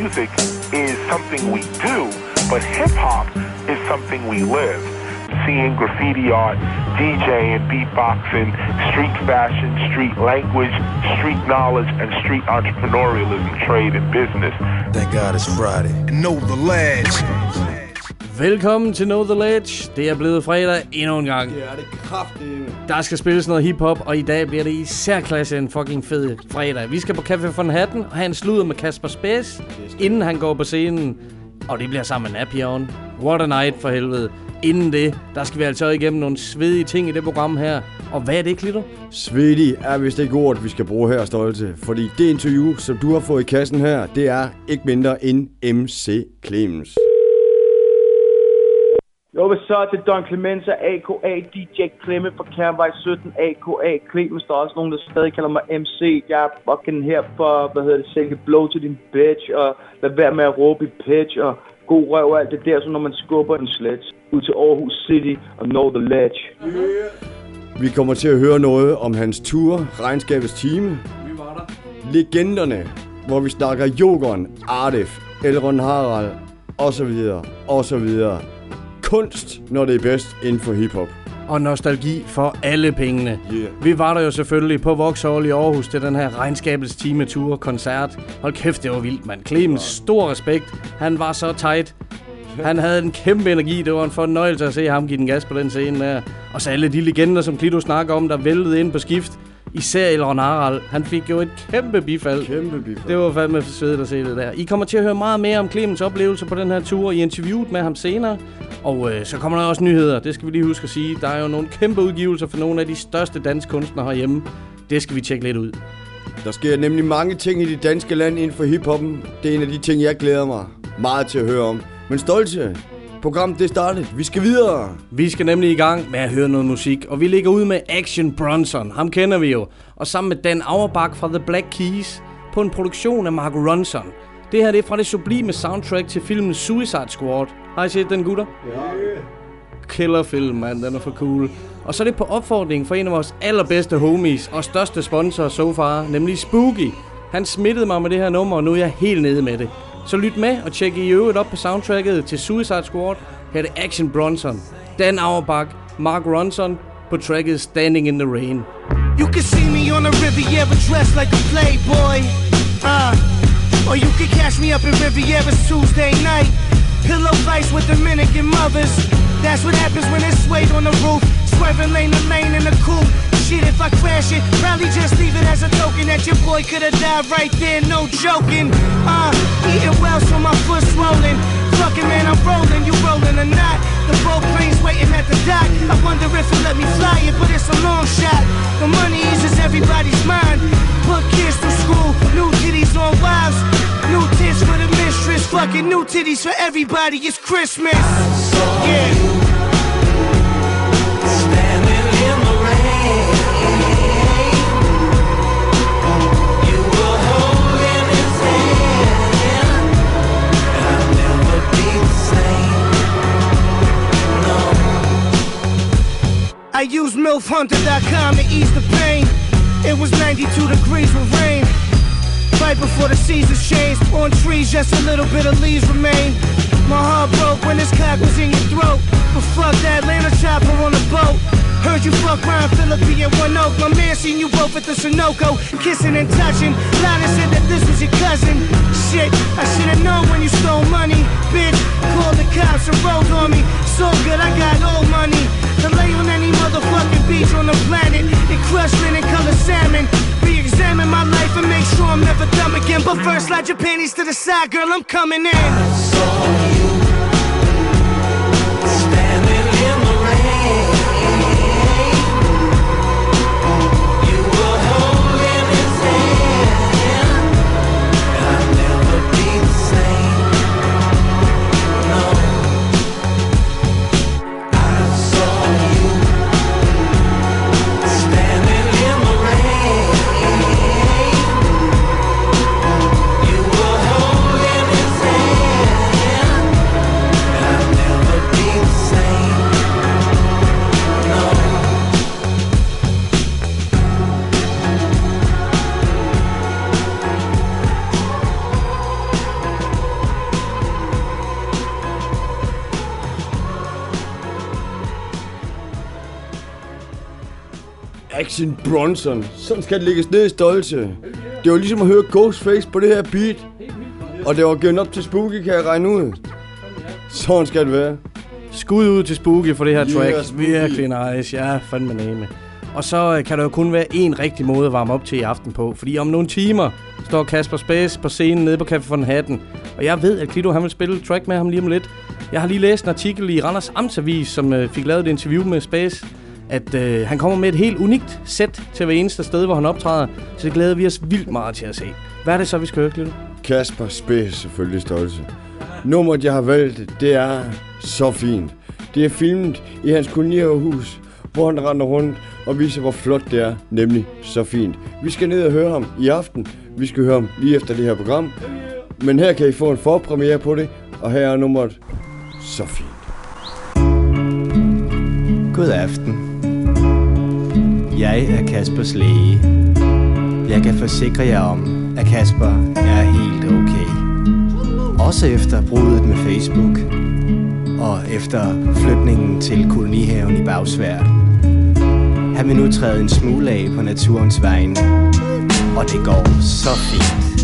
music is something we do, but hip hop is something we live. Seeing graffiti art, DJing, beatboxing, street fashion, street language, street knowledge, and street entrepreneurialism, trade, and business. Thank God it's Friday. And know the lads. Velkommen til Know The Ledge. Det er blevet fredag endnu en gang. Ja, det er kraftigt. Der skal spilles noget hiphop, og i dag bliver det især klasse en fucking fed fredag. Vi skal på Café von Hatten og have en sludder med Kasper Spes, inden han går på scenen. Og det bliver sammen med Napion. What a night for helvede. Inden det, der skal vi altså igennem nogle svedige ting i det program her. Og hvad er det, Klitter? Svedig er vist ikke ordet, vi skal bruge her, Stolte. Fordi det interview, som du har fået i kassen her, det er ikke mindre end MC Clemens. Jo, hvad så? Det er Don Clemenza, a.k.a. DJ Klemme fra Kærvej 17, a.k.a. Clemens. Der er også nogen, der stadig kalder mig MC. Jeg er fucking her for, hvad hedder det, sælge blow til din bitch, og lad være med at råbe i pitch, og god røv og alt det der, så når man skubber en sledge ud til Aarhus City og know the ledge. Vi kommer til at høre noget om hans tour, regnskabets time, Vi var der. legenderne, hvor vi snakker Jokeren, Artif, Elron Harald, og så videre, og så videre. Kunst, når det er bedst inden for hiphop. Og nostalgi for alle pengene. Yeah. Vi var der jo selvfølgelig på Vauxhall i Aarhus til den her regnskabets timetur koncert. Hold kæft, det var vildt, mand. Clemens, stor respekt. Han var så tight. Han havde en kæmpe energi. Det var en fornøjelse at se ham give den gas på den scene der. Og så alle de legender, som Klito snakker om, der væltede ind på skift. Især Elron Harald. Han fik jo et kæmpe bifald. Kæmpe bifald. Det var fandme svedigt at se det der. I kommer til at høre meget mere om Clemens oplevelse på den her tur i interviewet med ham senere. Og øh, så kommer der også nyheder. Det skal vi lige huske at sige. Der er jo nogle kæmpe udgivelser for nogle af de største danske kunstnere herhjemme. Det skal vi tjekke lidt ud. Der sker nemlig mange ting i det danske land inden for hiphoppen. Det er en af de ting, jeg glæder mig meget til at høre om. Men Stolte, programmet det er startet. Vi skal videre. Vi skal nemlig i gang med at høre noget musik, og vi ligger ud med Action Bronson. Ham kender vi jo. Og sammen med Dan Auerbach fra The Black Keys på en produktion af Mark Ronson. Det her det er fra det sublime soundtrack til filmen Suicide Squad. Har I set den, gutter? killerfilm, mand. Den er for cool. Og så er det på opfordring for en af vores allerbedste homies og største sponsor so far, nemlig Spooky. Han smittede mig med det her nummer, og nu er jeg helt nede med det. Så lyt med og tjek i øvrigt op på soundtracket til Suicide Squad. Her er det Action Bronson, Dan Auerbach, Mark Ronson på tracket Standing in the Rain. You can see me on the Riviera dressed like a playboy. Uh, or you can catch me up in Riviera's Tuesday night. Pillow fights with Dominican mothers. That's what happens when it's swayed on the roof. Swerving lane to lane in the coupe. Shit, if I crash it, probably just leave it as a token that your boy could have died right there, no joking. Uh, eating well so my foot's swollen. Fucking man, I'm rolling, you rolling or not. The boat plane's waiting at the dock. I wonder if he'll let me fly it, but it's a long shot. The money eases everybody's mind. Put kids through school, new titties on wives. New tits for the mistress, fucking new titties for everybody. It's Christmas. Yeah. I used MILFHunter.com to ease the pain. It was 92 degrees with rain. Right before the seasons changed, on trees just a little bit of leaves remain. My heart broke when this cock was in your throat. But fuck that Atlanta chopper on the boat. Heard you fuck Ryan Philippi and One Oak. My man seen you both at the Sunoco, kissing and touching. Lana said that this was your cousin. Shit, I should've known when you stole money. Bitch, called the cops and rolled on me. So good, I got old money. To lay on any motherfucking beach on the planet. In crushed linen color salmon. Re-examine my life and make sure I'm never dumb again. But first, slide your panties to the side, girl, I'm coming in. Action Bronson. Sådan skal det lægges ned i stolse. Det var ligesom at høre Ghostface på det her beat. Og det var givet op til Spooky, kan jeg regne ud. Sådan skal det være. Skud ud til Spooky for det her Yeah, track. Spooky. Virkelig nice. Ja, fandme name. Og så øh, kan der jo kun være én rigtig måde at varme op til i aften på. Fordi om nogle timer står Kasper Space på scenen nede på Café von Hatten. Og jeg ved, at Klido han vil spille track med ham lige om lidt. Jeg har lige læst en artikel i Randers Amtsavis, som øh, fik lavet et interview med Space. At øh, han kommer med et helt unikt sæt til hver eneste sted, hvor han optræder. Så det glæder vi os vildt meget til at se. Hvad er det så, vi skal høre, Klido? Kasper Space selvfølgelig stolse. Nummeret, jeg har valgt, det er så fint. Det er filmet i hans kolonierhus, hvor han render rundt og viser, hvor flot det er, nemlig så fint. Vi skal ned og høre ham i aften. Vi skal høre ham lige efter det her program. Men her kan I få en forpremiere på det, og her er nummeret så fint. God aften. Jeg er Kaspers læge. Jeg kan forsikre jer om, at Kasper er helt okay. Også efter bruddet med Facebook. Og efter flytningen til kolonihaven i Bagsvær. Han vil nu træde en smule af på naturens vejen, Og det går så fint.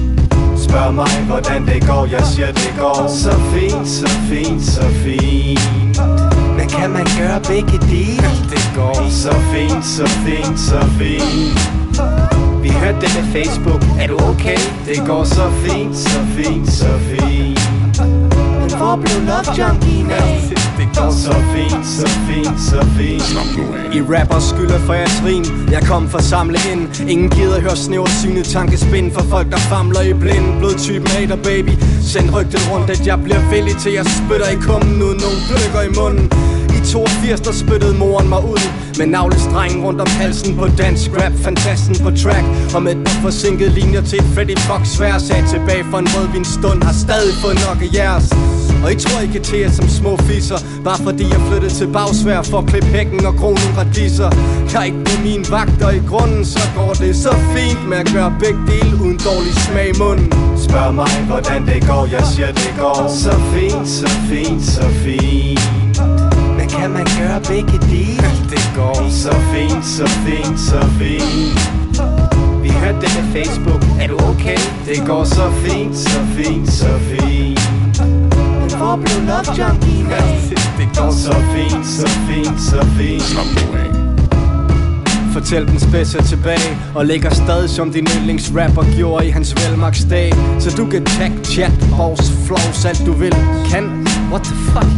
Spørg mig, hvordan det går, jeg siger, det går så fint, så fint, så fint. Men kan man gøre begge dele? Det går så fint, så fint, så fint. Vi hørte det med Facebook, er du okay? Det går så fint, så fint, så fint. Men hvor blev Love Junkie af? Det går så fint, så fint, så fint. I rapper skylder for jeres rim Jeg kom for at samle ind Ingen gider høre snævre synet tankespind For folk der famler i blind Blodtypen hater baby Send rygtet rundt at jeg bliver villig til Jeg spytter i kummen uden nogen dykker i munden 82 der spyttede moren mig ud Med navlestrengen rundt om halsen på dansk rap Fantasten på track. Og med et par forsinkede linjer til et Freddy Fox Svær Sat tilbage for en rødvin stund Har stadig fået nok af jeres. Og I tror I kan til jer som små fisser Bare fordi jeg flyttede til bagsvær For at klippe hækken og gro nogle radiser Kan ikke blive min vagt og i grunden Så går det så fint med at gøre begge dele Uden dårlig smag i munden. Spørg mig hvordan det går. Jeg siger det går så fint, så fint, så fint kan man gøre begge dele? Det går så fint, så fint, så fint. Vi hørte det med Facebook. Er du okay? Det går så fint, så fint, så fint. Men hvor blev Love Junkie af? Det går så fint, så fint, så fint. Fortæl den spidse tilbage Og ligger stadig som din yndlingsrapper gjorde i hans velmagsdag Så du kan tag, chat, pause, flows, alt du vil Kan, what the fuck?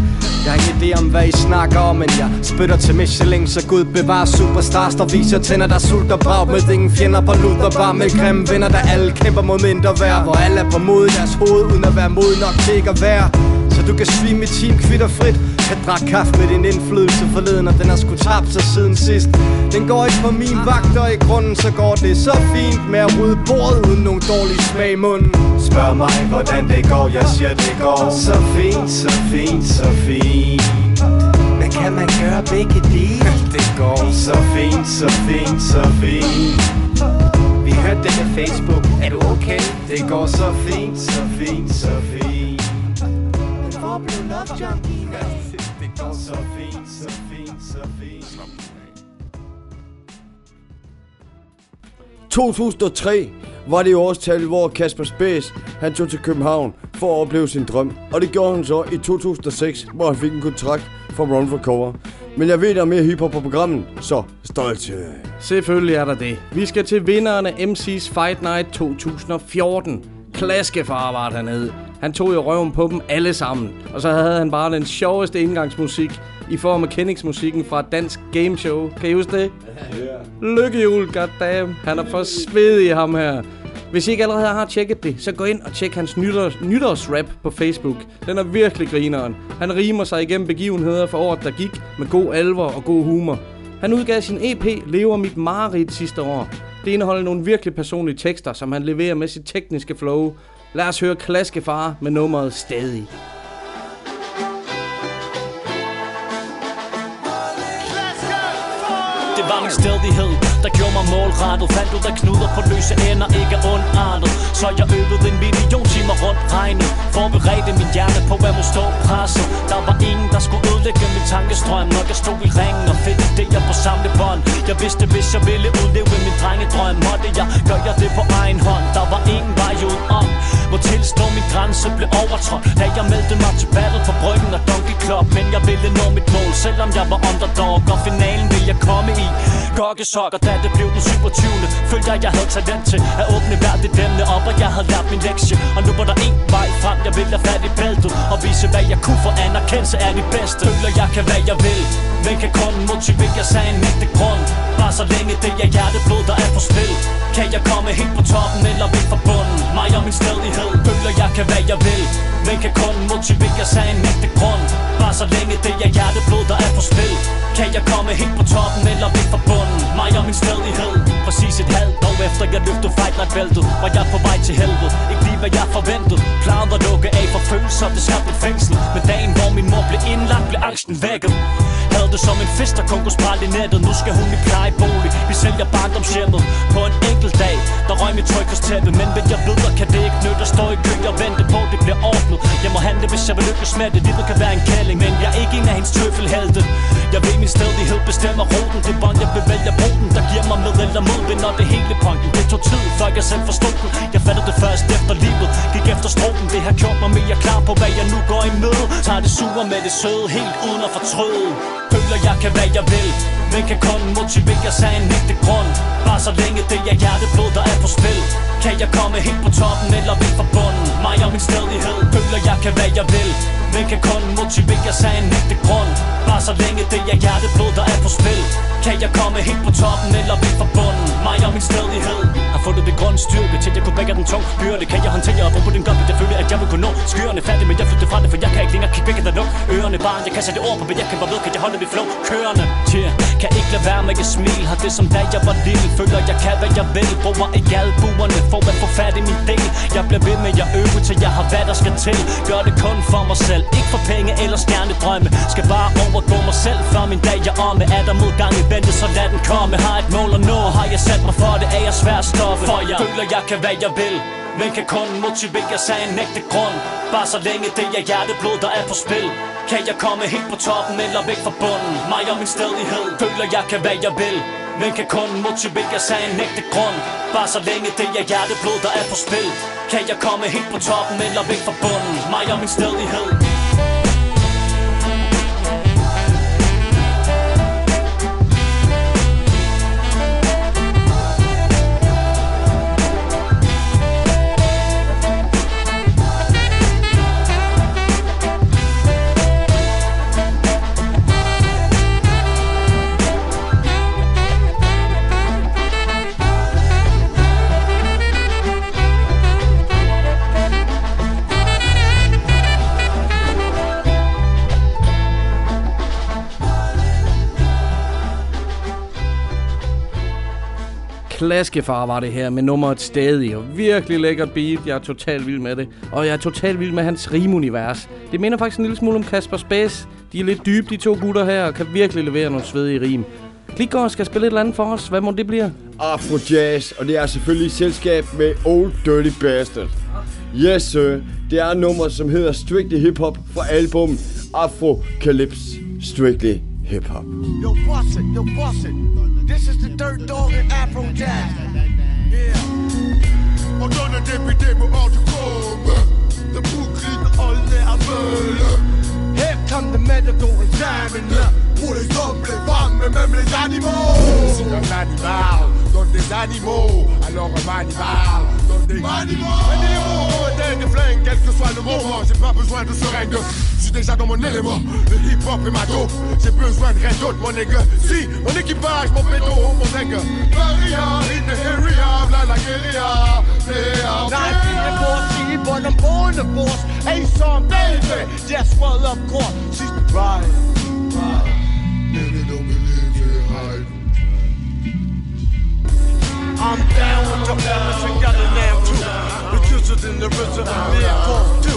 Jeg har ingen idé om hvad I snakker om Men jeg spytter til Michelin Så Gud bevarer superstars Der viser tænder der sulter brag Med ingen fjender på luder bar med grimme venner Der alle kæmper mod mindre værd Hvor alle er på mod i deres hoved Uden at være mod nok til ikke at være du kan svime mit team kvitterfrit. Kan drak kaffe med din indflydelse forleden Og den har sgu tabt sig siden sidst. Den går ikke på min vagt Og i grunden så går det så fint Med at rydde bordet uden nogen dårlig smag i munden. Spørg mig hvordan det går. Jeg siger det går så fint, så fint, så fint. Men kan man gøre begge dele? Det går så fint, så fint, så fint. Vi hørte det med Facebook. Er du okay? Det går så fint, så fint, så fint hvor blev Love Junkie af? Det går så fint, så fint, så fint 2003 var det årstal, hvor Kasper Space han tog til København for at opleve sin drøm. Og det gjorde han så i 2006, hvor han fik en kontrakt for Run for Cover. Men jeg ved, der er mere hiphop på programmet, så stolt til. Selvfølgelig er der det. Vi skal til vinderen af MC's Fight Night 2014. Klaskefar var han hed. Han tog jo røven på dem alle sammen. Og så havde han bare den sjoveste indgangsmusik i form af kendingsmusikken fra et dansk gameshow. Kan I huske det? Yeah. Lykkehjul, goddamn. Han er for svedig ham her. Hvis I ikke allerede har tjekket det, så gå ind og tjek hans nytårs, nytårsrap på Facebook. Den er virkelig grineren. Han rimer sig igennem begivenheder for året, der gik med god alvor og god humor. Han udgav sin EP Lever mit mareridt sidste år. Det indeholder nogle virkelig personlige tekster, som han leverer med sit tekniske flow. Lad os høre Klaskefar med nummeret Stadig. Det var min stedighed, der gjorde mig målrettet. Fandt ud af knuder på løse ender, ikke ondartet Så jeg øvede en million timer rundt regnet. Forberedte min hjerne på at må stå presset. Der var ingen, der skulle ødelægge min tankestrøm. Når jeg stod i ringen og fik idéer på samlebånd Jeg vidste, hvis jeg ville udleve min drengedrøm Måtte jeg gør jeg det på egen hånd. Der var ingen vej ud om Må tilstå min grænse blev overtrådt. Da jeg meldte mig til battle for bryggen og Donkey Club Men jeg ville nå mit mål, selvom jeg var underdog Og finalen ville jeg komme i Gokkesokker, da det blev den 27. Følte jeg, jeg havde talent til at åbne hvert et emne op Og jeg havde lært min lektie. Og nu var der en vej frem, jeg ville have fat i bæltet Og vise, hvad jeg kunne for anerkendelse er det bedste. Føler jeg kan, hvad jeg vil. Men kan kun motivere sig en ægte grund. Bare så længe det er hjerteblod, der er på spil. Kan jeg komme helt på toppen eller væk fra bunden? Mig og min stedighed Føler jeg kan, hvad jeg vil. Men kan kun motivere sig en ægte grund. Bare så længe det er hjerteblod, der er på spil. Kan jeg komme helt på toppen eller væk fra bunden? Mig og min stedighed Præcis et halvt år efter jeg løftede fight night bæltet Var jeg på vej til helvede. Ikke lige hvad jeg forventede. Planen var lukke af for følelser, det skabte et fængsel. Men dagen hvor min mor blev indlagt, blev angsten vækket. Havde det som en fest, der kun kunne i nettet. Nu skal hun i plejebolig. Vi sælger barndomshjemmet. På en enkelt dag Der røg mit trykkestæppe Men ved jeg videre kan det ikke nytte At stå i kø og vente på det bliver ordnet? Jeg må handle hvis jeg vil lykkes med det. Livet kan være en kælling Men jeg er ikke en af hendes tøffelhelte. Jeg ved min stedighed bestemmer ruten Det bånd jeg vil vælge brugen Der giver mig med eller mod det når det hele pointen Det tog tid før jeg selv forstod den. Jeg fattede det først efter livet Gik efter stroken. Det har gjort mig mere klar på hvad jeg nu går i møde. Tager det sure med det søde Helt uden at fortryde. Føler jeg kan hvad jeg vil. Men kan kun motivere sig en ægte grund. Bare så længe det er hjerteblod der er på spil. Kan jeg komme helt på toppen eller væk fra bunden? Mig og min stedighed Føler jeg kan hvad jeg vil. Men kan kun motivere sig en ægte grund. Bare så længe det er hjerteblod der er på spil. Kan jeg komme helt på toppen eller væk fra bunden? Mig og min stedighed. Har fundet det grønne styrke til jeg kunne bække den tung byrde. Kan jeg håndtere og bruge den gamle, jeg føler at jeg vil kunne nå Skyerne færdig, men jeg flytter fra det, for jeg kan ikke længere kigge væk der luk. Ørerne bare, jeg kan sætte ord på, men jeg kan bare ved, kan jeg holde mit flow kørende yeah. Kan ikke lade være med at smile Har det som da jeg var lille. Føler jeg kan hvad jeg vil. Bruger ikke albuerne for at få fat i min del. Jeg bliver ved med at øve til jeg har hvad der skal til. Gør det kun for mig selv. Ikke for penge eller stjernedrømme. Skal bare overgå mig selv Før min dag jeg omme. Er der modgang i vente så lad den komme. Har et mål og nå. Har jeg sat mig for det er jeg svært at stoppe. For jeg føler jeg kan hvad jeg vil men kan kun motivere sig en ægte grund. Bare så længe det er hjerteblod, der er på spil. Kan jeg komme helt på toppen eller væk fra bunden? Mig og min stedighed Føler jeg kan hvad jeg vil. Men kan kun motivere sig en ægte grund. Bare så længe det er hjerteblod, der er på spil. Kan jeg komme helt på toppen eller væk fra bunden? Mig og min stedighed flaskefar var det her med nummeret stadig, og virkelig lækkert beat. Jeg er totalt vild med det. Og jeg er totalt vild med hans rimunivers. Det minder faktisk en lille smule om Kasper Space. De er lidt dybe, de to gutter her, og kan virkelig levere nogle svedige rim. Klikgaard skal spille et eller andet for os. Hvad må det blive? Afro Jazz, og det er selvfølgelig i selskab med Old Dirty Bastard. Yes, sir. Det er nummer, som hedder Strictly Hip Hop fra album Afro Calypse Strictly Hip Hop. Yo, it, yo, it. This is the dirt dog and Afro Jazz. Yeah. On donne des bidets pour hors du combe The Brooklyn, all les aveugles Here come the medical examiner. Pour les hommes, les femmes et même les animaux Si un animal donne des animaux, alors un animal donne des Animaux quel que soit le moment, j'ai pas besoin de. Je suis déjà dans mon élément, le hip hop est ma dope. J'ai besoin de rien d'autre, mon nègre. Si, mon équipage, mon pédo, mon nègre. In the area, bla la guérilla are 1914, but I'm born the boss. Hey, son, baby. Yes, well, of course. She's hide I'm down with the fellas and got a name too. The in the and being called too.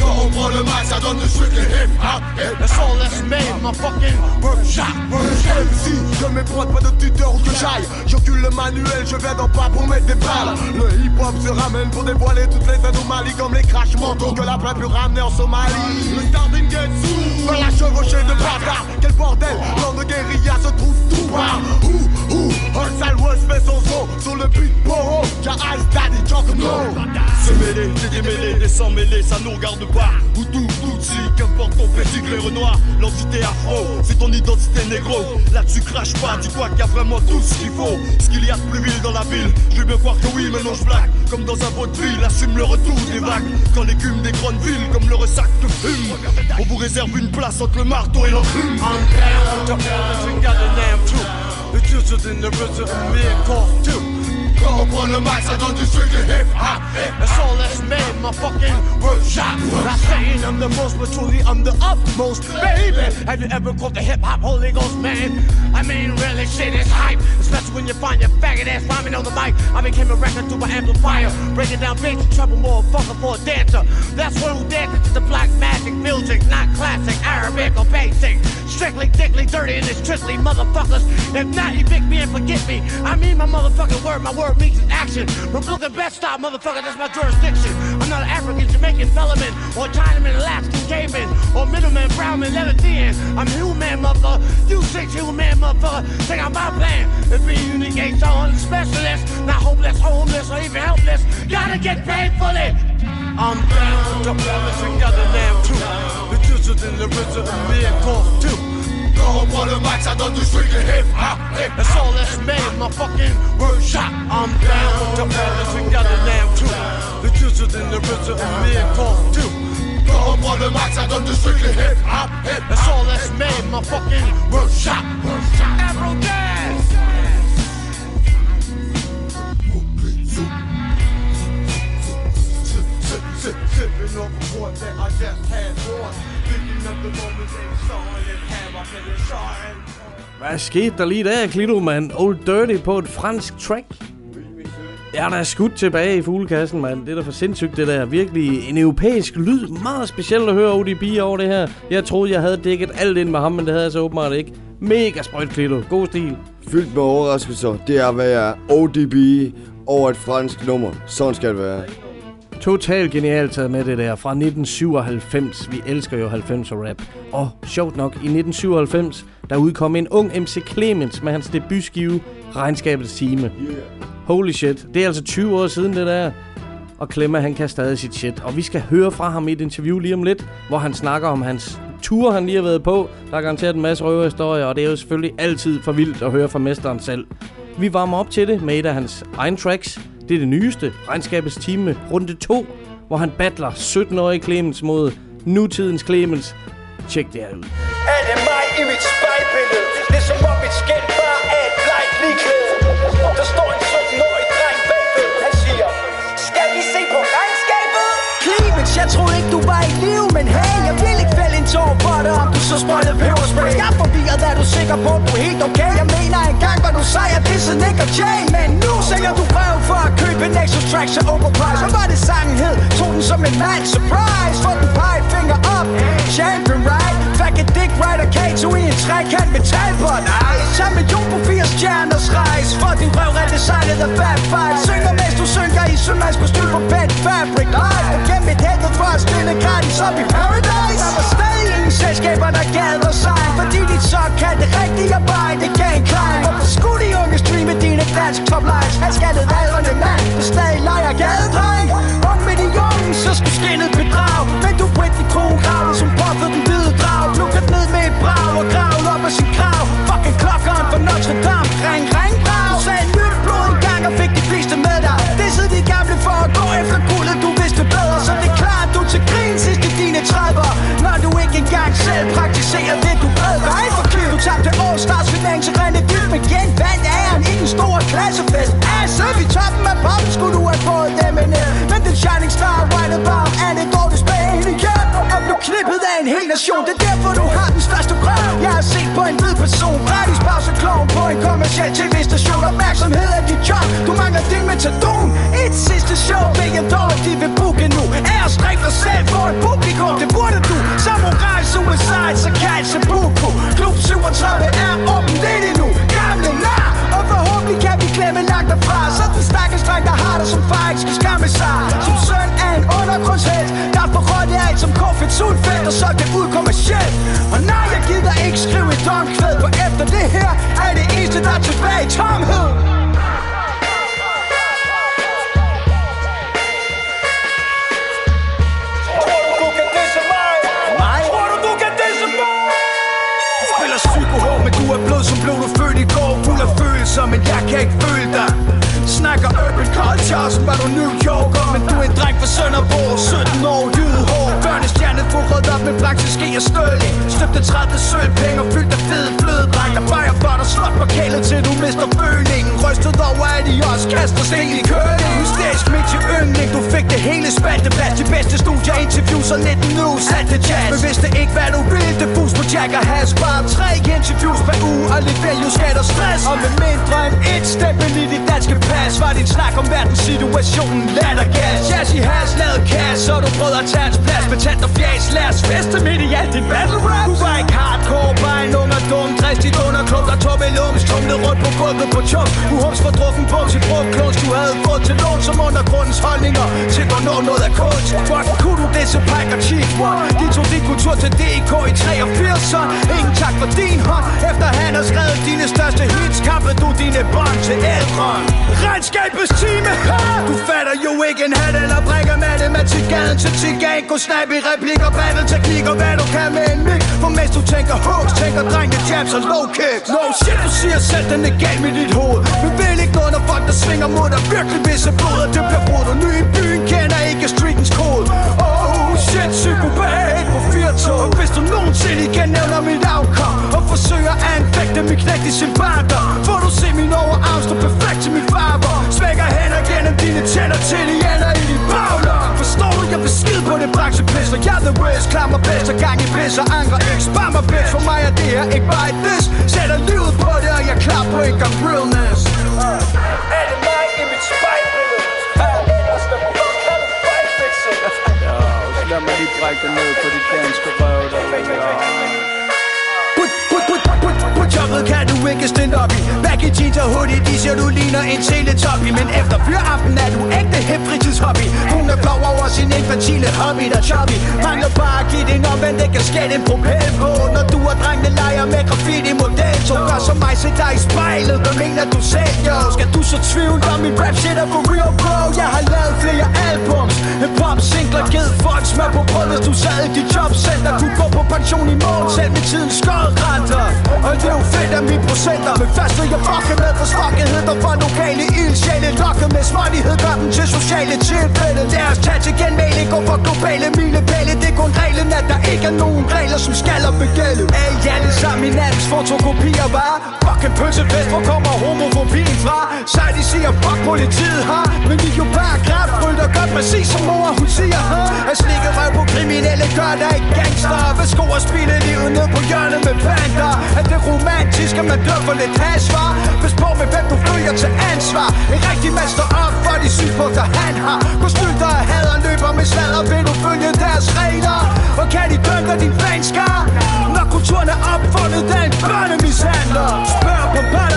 Quand on prend le mic, ça donne le strictly hip hop That's all that's made, my fucking workshop. MC, je mes prods, pas de tuteur ou que j'aille. J'occupe le manuel, je viens d'en pas pour mettre des balles. Le hip hop se ramène pour dévoiler toutes les anomalies comme les crash mentaux que la plaie peut ramener en Somalie. Le starting gate sous, dans la chevauchée de bâtard. Quel bordel, l'an de guérilla se trouve tout Her side was son flow sur le but boro. Y'a Ice Daddy, Joker No. C'est mêlé, t'es démêlé, les sans mêlés, ça nous regarde pas. Boudou, Gucci, qu'importe ton petit clair noir. L'entité afro, c'est ton identité négro. Là tu craches pas, dis-toi qu'il y a vraiment tout ce qu'il faut. Ce qu'il y a de plus dans la ville, je vais bien croire que oui, mais non. Comme dans un pot de ville, assume le retour des vagues. Quand l'écume des grandes villes, comme le ressac te fume, on vous réserve une place entre le marteau et l'enclume. The juices in the rhythm of me and call too. Go up on the mic, I don't do strictly hip hop. That's all that's made, my fucking workshop. Not saying I'm the most, but truly I'm the utmost, baby. Have you ever called the hip hop Holy Ghost, man? I mean, really, shit is hype. Especially when you find your faggot ass rhyming on the mic. I became a record to an amplifier. Breaking down bass, trouble motherfucker for a dancer. That's one who dances to the black magic music, not classic, Arabic, or basic. Strictly, dickly, dirty, and it's tristly, motherfuckers. If not, evict me and forget me. I mean my motherfucking word, my word means action. From best Stop, motherfucker, that's my jurisdiction. I'm not an African, Jamaican, Fellowman, or Chinaman, Alaskan, caveman, or middleman, brownman, Levantine. I'm human, motherfucker. You six human, motherfucker. Check out my plan. If being unique ain't so on specialist, not hopeless, homeless, or even helpless, gotta get paid for it. I'm down to pull it together now too. The juices in the rhythm of me and call too. On the mics, I don't do strictly hip hop. That's all that's made, my fucking workshop. I'm down to pull it together now too. The juices in the rhythm of me and call too. On the mics, I don't do strictly hip hop. That's all that's made, my fucking workshop. Afro dance. Sipping on the that I just had on. The the. Hvad skete der lige der, Klito, mand? Old Dirty på et fransk track. Ja, der da skudt tilbage i fuglekassen, mand. Det er da for sindssygt, det der. Virkelig en europæisk lyd. Meget specielt at høre ODB over det her. Jeg troede, jeg havde dækket alt ind med ham, men det havde jeg så åbenbart ikke. Mega sprøjt, Klito. God stil. Fyldt med overraskelser. Det er, hvad jeg er ODB over et fransk nummer. Sådan skal det være. Totalt genialt taget med det der fra 1997. Vi elsker jo 90'er rap. Og sjovt nok, i 1997, der udkom en ung MC Clemens med hans debutskive Regnskabets Time. Holy shit, det er altså 20 år siden det der. Og Klemmer, han kan stadig sit shit. Og vi skal høre fra ham i et interview lige om lidt, hvor han snakker om hans tur, han lige har været på. Der er garanteret en masse røverhistorier, og det er jo selvfølgelig altid for vildt at høre fra mesteren selv. Vi varmer op til det med et af hans egen tracks. Det er det nyeste, Regnskabets Time, runde 2, hvor han battler 17-årige Clemens mod nutidens Clemens. Tjek det her ud. Er det mig i mit spejlbillede? Det er som om mit skæld så sprøjtede peberspray Jeg er forvirret, er du sikker på, at du er helt okay? Jeg mener engang, var du sej, at disse Nick og Jay Men nu sælger du brev for at købe en extra track til overprice Hvad var det sangen hed? Tog den som en mand. Surprise For den pege finger op. Champion right Fuck et dick rider og Kato i en trækant med talbånd Tag million på 80 stjerners rejs For din røv er designet af Fat Five Synger mens du synker i sømands kostyme på Pet Fabric. Ej, Og gennem et helvede for at stille gratis op i Paradise. Der var stadig ingen selskaber der gad og sejn Fordi dit såkaldte rigtige arbejde gav en klein Hvorfor skulle de unge streame dine dansk top lines Halvskattet aldrende mand der stadig leger gadedreng. Ung med de unge så skulle skinnet bedrag Men du Britney Kroon kravlede som puffet den hvide drag. Lukket ned med et brag og gravet op af sin krav. Fucking klokkeren for Notre Dame. Ring, ring, brav Du sagde nyt blod en gang og fik de fleste med dig. Det sidder de gamle for at gå efter guldet Du vidste bedre, så det er klart du til grin sidst i dine 30'er Når du ikke engang selv praktiserer det du prædiker Ej for klip, du tabte All-Stars finance Dyb dybt med genvandt æren i den store klassefest. Altså, vi toppen af poppen. Skulle du have fået dem en Men den shining star right about er det dårligt spænd igen Og blev klippet af en hel nation? Det er derfor du har den største drøm Jeg har set på en hvid person. Gratis pause klovn på en kommersiel tv-station. Opmærksomhed er dit job. Du mangler din metadon. Et sidste show. Vil dollar de vil booke nu. Æres strik dig selv for et publikum. Det burde du. Samurai suicide så kald på Klub 37 er åben lidt endnu. Gamle nar. Og forhåbentlig kan vi klemme langt derfra. Så den stakkels dreng der har det som far ikke skal skamme sig. Som søn af en undergrundshelt Der forrådte alt som Kofit Sulfelt Og så det ud kommercielt Og nej jeg gider ikke skrive et domkvæd For efter det her er det eneste der er tilbage i tomhed. Kan ikke føle dig. Snakker urban culture, som var du New Yorker. Men du er en dreng fra Sønderborg, 17 år, lyde hår Børnestjerne forrødt op med blank ske og støling Støbte 30 sølvpenge og fyldte fede flødedreng Der fejrer for dig slot på kælet til du mister følingen. Rystet over at de også kaster sten i køling Hysterisk midt til yndling, du fik det hele spalteplads De bedste studier, interviews og 19 nu satte jazz. Men vidste ikke hvad du vil, det fus på Jack og Has. Bare tre interviews per uge og lidt value, skat og stress. Og med mindre end et stempel i dit danske pas Var din snak om verdenssituationen lattergas Jazz i has lavet kasse, så du prøvede at tage hans plads Betalt og og fjæs, lad os feste midt i alt dit battle rap Du var ikke hardcore, bare en ung og dum. Dristig underklub, der tog med lums Tumlet rundt på gulvet på chum Du hums for drukken bums i brugklons Du havde fået til lån som undergrundens holdninger Til hvornår noget er kunst Fuck, kunne du det, så pakker cheap one De tog din kultur til DK i 83 Ingen tak for din hånd. Efter han har skrevet dine største hits Kappede du dine bånd til ældre. Regnskabets time ha! Du fatter jo ikke en hat eller brækker matematik Gaden til tigan Gå snap i replik ligger vandet teknik og hvad du kan med en mix For mens du tænker hooks Tænker drengene jabs og low kicks No shit du siger selv den er galt med dit hoved. Men vil ikke noget når folk der svinger mod dig Virkelig visse blod. Det bliver brudt Og ny i byen kender ikke streetens kode. Oh shit psykopat på firtog Og hvis du nogensinde igen nævner mit afkom Og forsøger at anfægte min knægt i sin barter Får du se min overarm stå perfekt til min farver. Svækker hænder gennem dine tænder til de ender Skide på det branchepis For jeg er the West, klammer bedst og gang i pis Og andre ikke. Spar mig bitch. For mig er det her ikke bare et this Sætter livet på det, og jeg er klar på en gang realness. Er det mig i mit spejlbillede? Lad mig lige brække det ned på de danske røv derude. På put, jobbet kan du ikke stille op i. Back i jeans og hoodie, de ser du ligner en teletoppi Men efter fyraften er du ægte hip fritidshobby. Hun er flov over sin infantile hobby, der choppy Mangler bare at give din omvendt, det kan skætte en propel på Når du og drengene leger med graffiti model Så gør som mig, se dig i spejlet, hvad mener du selv, jo? Skal du så tvivl om min rap shit er for real, bro? Jeg har lavet flere albums, en pop singler Givet folk smør på brød, hvis du sad i dit jobcenter. Du går på pension i morgen, selv med tiden skodrenter og det er jo fedt af mine procenter Men først vil jeg fucke med for svakhed Der for lokale ildsjæle Lokke med smartighed gør dem til sociale tilfælde. Lad os tage til genmæling, gå for globale. Milepæle Det er kun reglen, at der ikke er nogen regler, som skal op begælde. Er I alle sammen i nattens fotokopier, var? Fucking pølsefest, hvor kommer homofobien fra? Så de siger, fuck politiet har Men I jo bare kraftfuldt og godt præcis som mor, hun siger At slikke røv på kriminelle gør dig ikke gangster. Hvis sko og spille livet ned på hjørnet med bander. At det romantisk, at man dør for lidt ansvar. Pas på med hvem du følger til ansvar. En rigtig mand står op for de synspunkter han har. Kostyter og hader løber med sladder. Vil du følge deres regler? Og kan de dømme dig din fanskar? Når kulturen er opfundet, der er en børnemishandler. Spørg på børn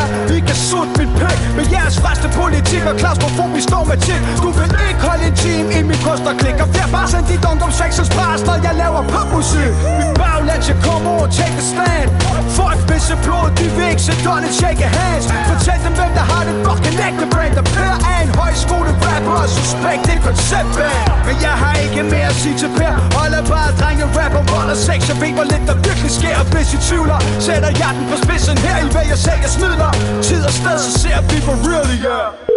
i mit pæk Med jeres faste politik. Og klaustrofobi står med normativ Du vil ikke holde en time i min kost og klik. Og Flere bare send dit ungdomsfængsels pres, når jeg laver popmusik. Mit bagland, jeg kommer over og take a stand Folk visse blod, de vil ikke se Donald shake hands Fortæl dem, hvem der har det fucking ægte brand Der Per er en højskole rapper og suspekt, en konceptband. Men jeg har ikke mere at sige til Per. Holder bare drenge rapper, vold og sex. Jeg ved, hvor lidt der virkelig sker, og hvis I tvivler Sætter jeg den på spidsen. Her i hvad jeg sælger smidler Tid og sted, så ser vi for real, yeah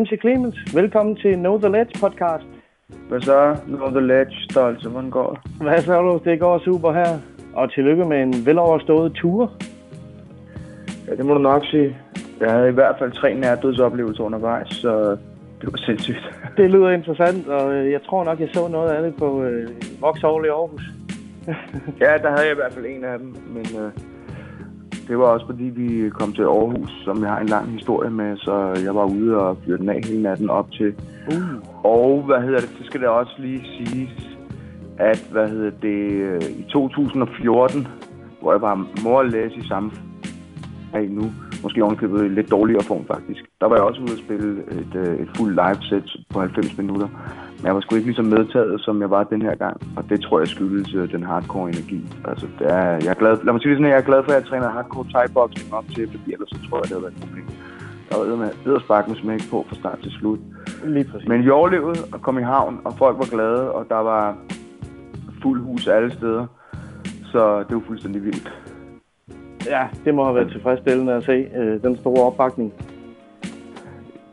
MC Clemens, velkommen til Know The Ledge podcast. Hvad så? Know The Ledge, stolte, hvordan går det? Hvad så du? Det går super her. Og tillykke med en veloverstået tur. Ja, det må du nok sige. Jeg havde i hvert fald tre nærdødsoplevelser undervejs, så det var sindssygt. Det lyder interessant, og øh, jeg tror nok, jeg så noget af det på øh, Vauxhall i Aarhus. ja, der havde jeg i hvert fald en af dem, men øh, det var også fordi, vi kom til Aarhus, som jeg har en lang historie med, så jeg var ude og fyrte den af hele natten op til. Uh. Og hvad hedder det, så skal det også lige siges, at hvad hedder det, øh, i 2014, hvor jeg var mor at læse i samme af nu, måske ovenkøbet i lidt dårligere form faktisk. Der var jeg også ude at spille et, øh, et fuld live set på 90 minutter. Men jeg var sgu ikke lige så medtaget, som jeg var den her gang. Og det tror jeg skyldes øh, den hardcore energi. Altså, det er, jeg er glad, lad mig sige det sådan, jeg er glad for, at jeg træner hardcore thai-boxing op til, fordi ellers så tror jeg, det havde været et problem. Der var med sparke med smæk på fra start til slut. Lige præcis. Men vi overlevede og kom i havn, og folk var glade, og der var fuld hus alle steder. Så det var fuldstændig vildt. Ja, det må have været tilfredsstillende at se øh, den store opbakning.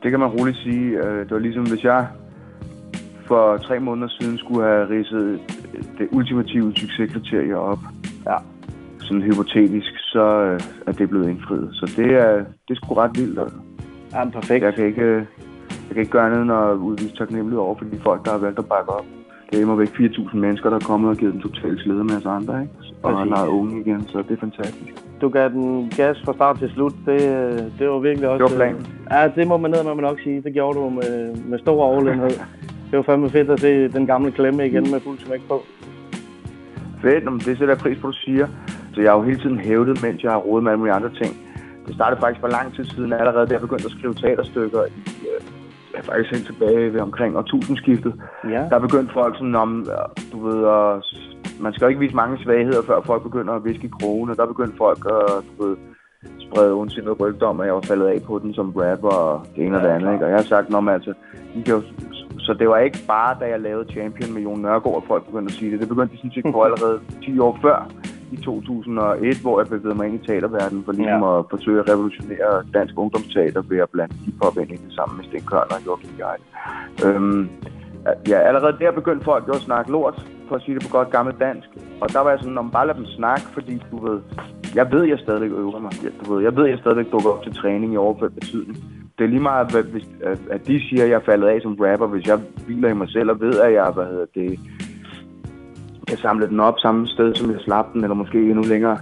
Det kan man roligt sige. Øh, Det var ligesom, hvis jeg for tre måneder siden skulle have ridset det ultimative succeskriterie op. Ja. Sådan hypotetisk, så øh, er det blevet indfriet. Så det er, det er sgu ret vildt. Altså. Ja, perfekt. Jeg kan ikke, øh, jeg kan ikke gøre andet end at udvise taknemmelighed over for de folk, der har valgt at bakke op. Det er væk 4.000 mennesker, der er kommet og givet den totalt slede med os andre, ikke? Og har lavet unge igen, så det er fantastisk. Du gav den gas fra start til slut. Det, øh, det var virkelig også... Det var planen. øh, Ja, det må man ned med nok sige. Det gjorde du med, med stor overlegenhed. Det var fandme fedt at se den gamle klemme igen med fuld smæk på. Fedt, men det sætter jeg pris på, du siger. Så jeg har jo hele tiden hævdet, mens jeg har rodet med alle mulige andre ting. Det startede faktisk for lang tid siden, allerede da jeg begyndte at skrive teaterstykker i, øh, ja, faktisk helt tilbage ved omkring årtusindskiftet. Ja. Der begyndte folk sådan om, øh, du ved, at, man skal jo ikke vise mange svagheder, før folk begynder at viske i krogene. Der begyndte folk at, du ved, sprede ondsindede rygter om, at jeg var faldet af på den som rapper og det ene og det andet. Ikke? Og jeg har sagt, om altså, I kan jo, så det var ikke bare, da jeg lavede Champion med Jon Nørgaard, at folk begyndte at sige det. Det begyndte de sådan set på allerede 10 år før, i 2001, hvor jeg bevægede mig ind i teaterverdenen for ligesom ja. at forsøge at revolutionere dansk ungdomsteater ved at blande hiphop ind i det sammen med Sten Kørner og Joachim Geil. Øhm, ja, allerede der begyndte folk jo at snakke lort, for at sige det på godt gammelt dansk. Og der var jeg sådan, om bare lad dem snakke, fordi du ved, jeg ved, jeg stadigvæk øver mig. Jeg, du ved, jeg ved, jeg stadigvæk dukker op til træning i overført betydning. Det er lige meget, hvad- hvis, at, de siger, at jeg er faldet af som rapper, hvis jeg hviler i mig selv og ved, at jeg, hvad hedder det, kan samle den op samme sted, som jeg slap den, eller måske endnu længere,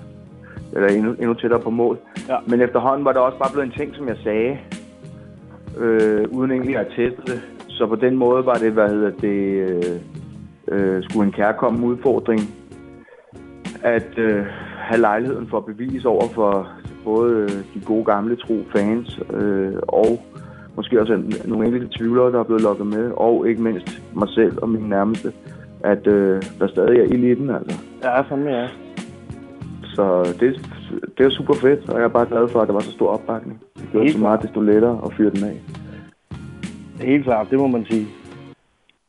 eller endnu, endnu tættere på mål. Ja. Men efterhånden var det også bare blevet en ting, som jeg sagde, øh, uden egentlig at teste det. Så på den måde var det, hvad hedder det, øh, øh, skulle en kærkommen udfordring, at øh, have lejligheden for at bevise over for både øh, de gode gamle tro fans øh, og måske også nogle enkelte tvivlere, der er blevet lukket med, og ikke mindst mig selv og min nærmeste, at øh, der stadig er ild i den, altså. Ja, fandme ja. Så det, det er super fedt, og jeg er bare glad for, at der var så stor opbakning. Det gjorde så meget desto lettere at fyre den af. Helt klart, det må man sige.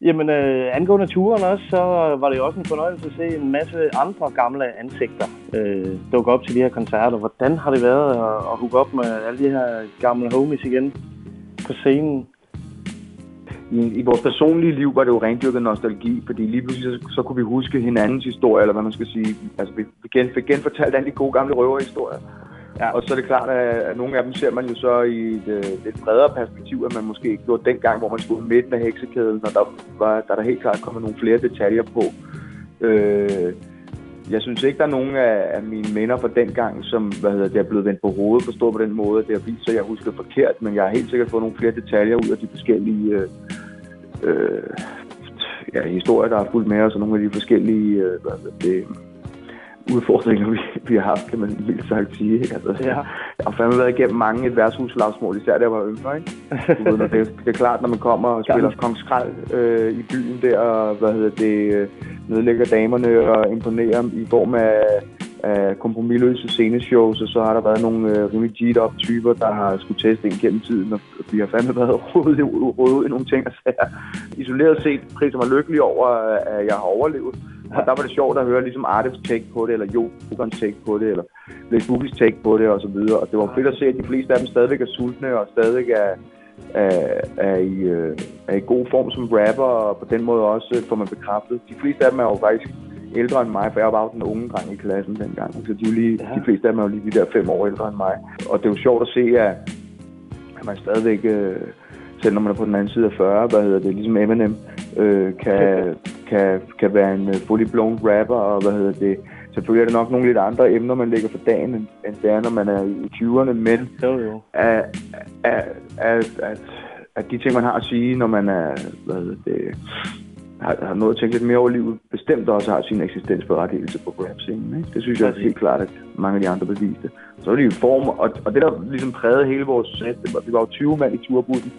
Jamen, øh, angående turen også, så var det jo også en fornøjelse at se en masse andre gamle ansigter øh, dukke op til de her koncerter. Hvordan har det været at, at hooke op med alle de her gamle homies igen på scenen? I, I vores personlige liv var det jo rendyrket nostalgi, fordi lige pludselig så, så kunne vi huske hinandens historie, eller hvad man skal sige. Altså, vi vi fik genfortalt alle de gode gamle røverhistorier. Ja. Og så er det klart, at, nogle af dem ser man jo så i et øh, lidt bredere perspektiv, at man måske ikke gjorde dengang, hvor man stod midt med heksekæden, og der var der, der helt klart kommet nogle flere detaljer på. Øh, jeg synes ikke, der er nogen af, af mine minder fra dengang, som hvad hedder, det er blevet vendt på hovedet, forstået på den måde, at det har vist sig, at jeg husker forkert, men jeg har helt sikkert fået nogle flere detaljer ud af de forskellige øh, øh, ja, historier, der har fulgt med os, og nogle af de forskellige øh, hvad hedder det, udfordringer, vi, vi har haft, kan man vildt sagt sige. Ikke? Altså, Ja. Jeg har fandme været igennem mange et værtshuslagsmål, især jeg var yngre. Ikke? Ved, når det, det er klart, når man kommer og spiller Kong Skrald øh, i byen der, og hvad hedder det, øh, nedlægger damerne og imponerer i form af, af kompromilløse sceneshows, og så har der været nogle øh, rimelig g up typer, der har skulle teste ind gennem tiden, og vi har fandme været rodet, i- rodet i nogle ting. Altså, jeg isoleret set priser mig lykkelig over, at jeg har overlevet. Og der var det sjovt at høre ligesom Artifs take på det, eller Jokers take på det, eller Blaze Boogies take på det, og så videre. Og det var fedt at se, at de fleste af dem stadigvæk er sultne, og stadigvæk er, er, er, i, øh, er i god form som rapper, og på den måde også øh, får man bekræftet. De fleste af dem er jo faktisk ældre end mig, for jeg var jo den unge dreng i klassen dengang. Så de, jo lige, ja. de fleste af dem er jo lige de der fem år ældre end mig. Og det er jo sjovt at se, at, at man stadigvæk, øh, selv når man er på den anden side af 40, hvad hedder det, ligesom Eminem, øh, kan, kan, kan være en øh, fully blown rapper, og hvad hedder det, selvfølgelig er det nok nogle lidt andre emner, man lægger for dagen, end, end det er, når man er i 20'erne, men Jo, jo. at, at, at, at, at de ting, man har at sige, når man er, hvad hedder det, har, har nået at tænke lidt mere over livet, bestemt også har sin eksistensberettigelse på rap-scenen. Ikke? Det synes jeg helt klart, at mange af de andre beviste. Så er det i form, og, og det der ligesom prægede hele vores sæt, det var, vi var jo 20 mand i turbussen,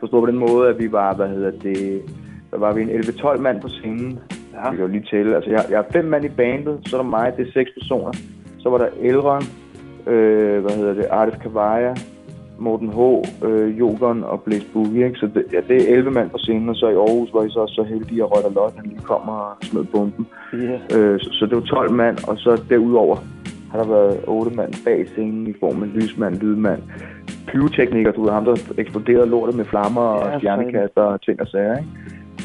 forstået på den måde, at vi var, hvad hedder det, der var vi en 11-12 mand på scenen. Ja. Vi kan jo lige tælle. Altså, jeg, jeg er fem mand i bandet, så er der mig, det er seks personer. Så var der Elron, øh, hvad hedder det, Artis Kavaja, Morten H., øh, Jokeren og Blaze Boogie, ikke? Så det, ja, det er 11 mand på scenen, og så i Aarhus var I så også så heldige, at Rødt Lot, han lige kommer og smed bomben. Ja. Øh, så, så det var 12 mand, og så derudover har der været otte mand bag scenen i form af lysmand, lydmand, pyrotekniker, du ved, ham der eksploderede lortet med flammer og Ja, stjernekaster og ting og sager, ikke?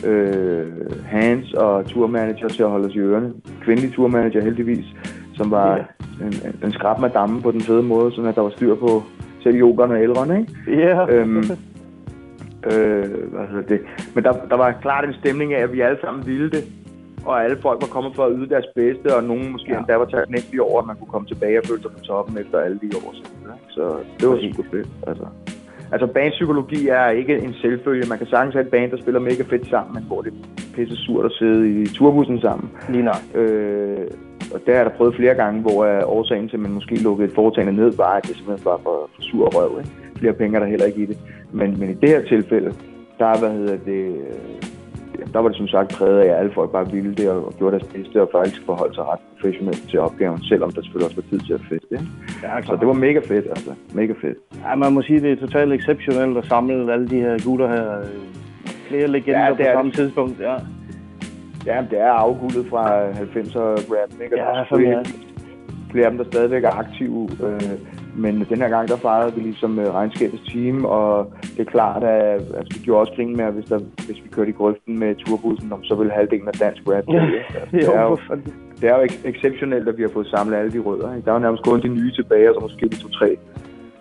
Øh, Hans og turmanager til at holde os i ørerne. Kvindelig turmanager heldigvis, som var en, en, en skrab madame på den fede måde, sådan at der var styr på selv yogerne og ældrene, ikke? Ja. Øhm, øh, hvad hedder det? Men der, der var klart en stemning af, at vi alle sammen ville det. Og alle folk var kommet for at yde deres bedste, og nogen måske ja. endda var taknemmelige over, at man kunne komme tilbage og føle sig på toppen efter alle de år. ikke? Så det var super fedt. Altså. Altså bandpsykologi er ikke en selvfølge. Man kan sagtens have et band, der spiller mega fedt sammen, men hvor det er pisse surt at sidde i turbussen sammen. Lige nok. Øh, og der er der prøvet flere gange, hvor årsagen til, at man måske lukkede et foretagende ned, var, at det simpelthen var for, for sur røv. Ikke? Flere penge er der heller ikke i det. Men, men i det her tilfælde, der, hvad hedder det, øh, der var det som sagt præget af, at alle folk bare ville det og, og gjorde deres bedste og faktisk forholdt sig ret professionelt til opgaven, selvom der selvfølgelig også var tid til at feste. Ikke? Ja, Så det var mega fedt, altså. Mega fedt. Ja, man må sige, det er totalt exceptionelt at samle alle de her gutter her. Flere legender Ja, det på samme det. tidspunkt. Ja. Ja, det er afguldet fra 90'er rap, ikke? Og Ja, der er flere af dem, der stadigvæk er aktive. Øh, men den her gang, der fejrede vi ligesom øh, regnskabets team, og det er klart, at altså, vi gjorde også grin med, at hvis, der, hvis vi kørte i grøften med turbussen, så ville halvdelen af dansk rap. Ja, det, er jo, det er jo ek- exceptionelt, at vi har fået samlet alle de rødder. Ikke? Der er jo nærmest kun de nye tilbage, og så måske de to-tre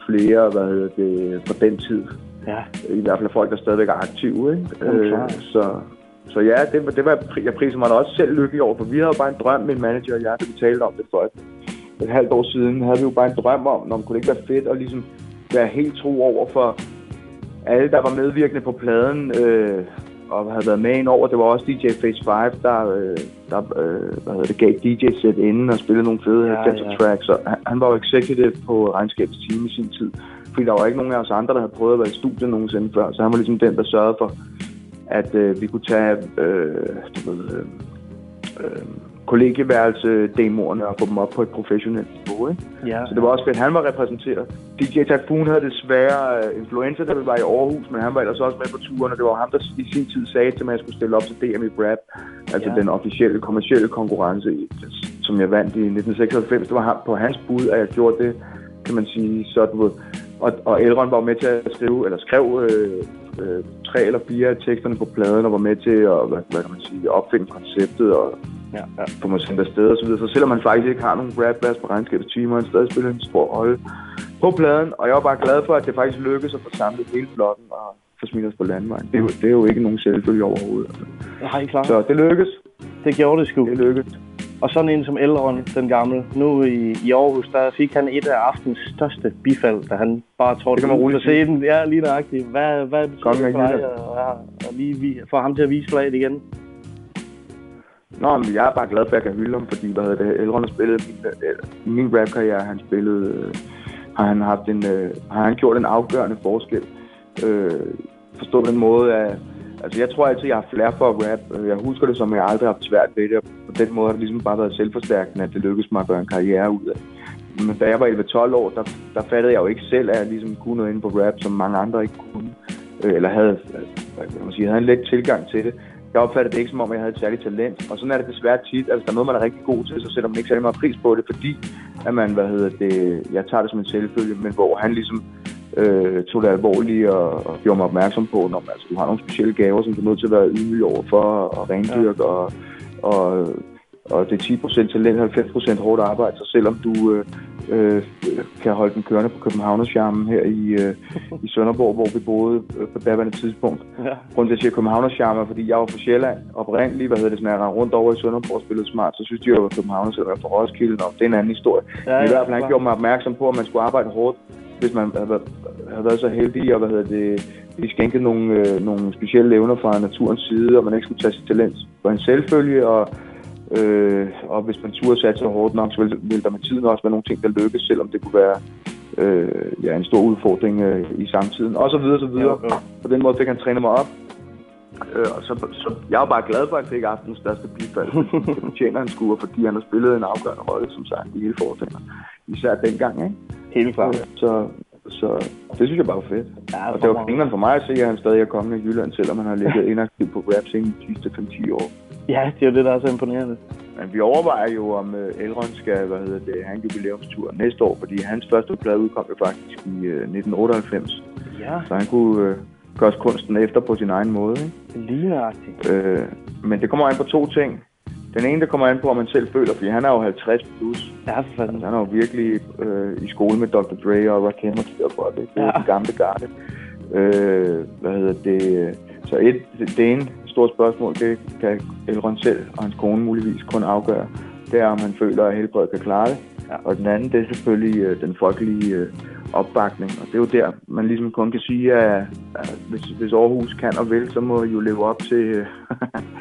flere, hvad hedder det, fra den tid. Ja. I hvert fald folk, der stadigvæk er aktive. Ikke? Jamen, Øh, så, så ja, det, det var, jeg priser mig da også selv lykkelig over, for vi havde jo bare en drøm, min manager og jeg, da vi talte om det for et halvt år siden, havde vi jo bare en drøm om, om kunne det ikke være fedt at ligesom være helt tro over for alle, der var medvirkende på pladen, øh, og havde været med ind over. Det var også DJ Face 5, der, øh, der øh, hvad hedder det, gav DJ-sæt inden og spillede nogle fede Ja, ja, tracks. Så han, han var jo executive på regnskabets team i sin tid. Fordi der var ikke nogen af os andre, der havde prøvet at være i studiet nogensinde før. Så han var ligesom den, der sørgede for, at øh, vi kunne tage øh, du ved, øh, øh, kollegieværelse-demoerne og få dem op på et professionelt niveau. Ikke? Ja. Så det var også fedt, han var repræsenteret. DJ Typhoon havde desværre øh, influenza, da vi var i Aarhus, men han var ellers også med på turen, og det var ham, der i sin tid sagde til mig, at jeg skulle stille op til DM i Rap, altså Ja. den officielle, kommercielle konkurrence, som jeg vandt i 1996. Det var ham, på hans bud, at jeg gjorde det, kan man sige, så du ved. Og, og Elrond var med til at skrive, eller skrev øh, øh, tre eller fire af teksterne på pladen, og var med til at, hvad, hvad kan man sige, opfinde konceptet og Ja, ja. få mig sendt afsted og så videre. Så selvom man faktisk ikke har nogen rap bass på regnskabets timer, han stadig spiller en stor rolle på pladen. Og jeg var bare glad for, at det faktisk lykkedes at få samlet hele blokken og få smidt os på landvejen. Det er jo, det er jo ikke nogen selvfølge overhovedet. Altså. Nej, klart. Så det lykkedes. Det gjorde det sgu. Det lykkedes. Og sådan en som Elrond, den gamle, nu i, i Aarhus, der fik han et af aftens største bifald, da han bare trådte Det kan man roligt på scenen. Ja, lige nøjagtigt. Hvad, hvad betyder Kongen det for dig at, at, at lige få ham til at vise flaget igen? Nå, men jeg er bare glad for, at jeg kan hylde ham, fordi hvad hedder det, Elrond har spillet min, øh, min rap-karriere, han spillede, øh, har han haft en, øh, har han gjort en afgørende forskel. Øh, forstå den måde, at altså jeg tror altid, jeg har flere for at rap. Jeg husker det som, at jeg aldrig har haft svært ved det, og på den måde har det ligesom bare været selvforstærkende, at det lykkedes mig at gøre en karriere ud af. Men da jeg var 11-12 år, der, der fattede jeg jo ikke selv, at jeg ligesom kunne noget inde på rap, som mange andre ikke kunne. Øh, eller havde, øh, hvad kan man sige, havde en let tilgang til det. Jeg opfattede det ikke som om, jeg havde et særligt talent. Og sådan er det desværre tit. Altså, der er noget, man er rigtig god til, så sætter man ikke særlig meget pris på det, fordi at man, hvad hedder det, jeg tager det som en selvfølge, men hvor han ligesom øh, tog det alvorligt og, og gjorde mig opmærksom på, når altså, du har nogle specielle gaver, som du er nødt til at være ydmyg over for og rendyrke, og, og, og det er 10% talent, 90% hårdt arbejde, så selvom du øh, øh, kan holde den kørende på Københavnercharmen her i, øh, i Sønderborg, hvor vi boede øh, på daværende tidspunkt. Ja. Grunden til, at jeg siger er, fordi jeg var fra Sjælland oprindeligt, hvad hedder det, sådan, at jeg rundt over i Sønderborg og spillede smart, så synes de, jeg var Københavner, selvom jeg var fra Roskilde, og det er en anden historie. Ja, Men I ja, hvert fald, han gjorde mig opmærksom på, at man skulle arbejde hårdt, hvis man havde været, havde været så heldig, og hvad hedder det, de skænkede nogle, øh, nogle specielle evner fra naturens side, og man ikke skulle tage sit talent for en selvfølge, og, øh, og hvis man turde satse hårdt nok, så ville, ville der med tiden også være nogle ting, der lykkes, selvom det kunne være øh, ja, en stor udfordring øh, i samtiden, og så videre, så videre. Jo. På den måde fik han trænet mig op, Øh, og så, så jeg var bare glad for, at jeg fik aftens største bifald. det fortjener han og fordi han har spillet en afgørende rolle, som sagt, i hele foretagendet. Især dengang, ikke? Helt klart. Øh, Så, så det synes jeg bare var fedt. Ja, og det var grineren for mig at se, at han stadig er kommet i Jylland, selvom han har ligget inaktiv på rap scenen de sidste 5-10 år. Ja, det er jo det, der er så imponerende. men vi overvejer jo, om øh, Elron skal hvad hedder det, have en jubilæumstur næste år, fordi hans første plade udkom jo faktisk i øh, 1998. Ja. Så han kunne øh, gøre kunsten efter på sin egen måde. Ikke? Lige nøjagtigt. Øh, men det kommer an på to ting. Den ene, der kommer an på, om man selv føler, fordi han er jo 50 plus. Ja, for fanden. Altså, han er jo virkelig øh, i skole med Dr. Dre og Rakim og så for det. Det er Ja. den gamle garde. Øh, hvad hedder det? Så et, det ene store spørgsmål, det kan Elron selv og hans kone muligvis kun afgøre. Det er, om han føler, at helbredet kan klare det. Ja. Og den anden, det er selvfølgelig øh, den folkelige øh, opbakning. Og det er jo der, man ligesom kun kan sige, at, at hvis, hvis Aarhus kan og vil, så må jo leve op til, øh,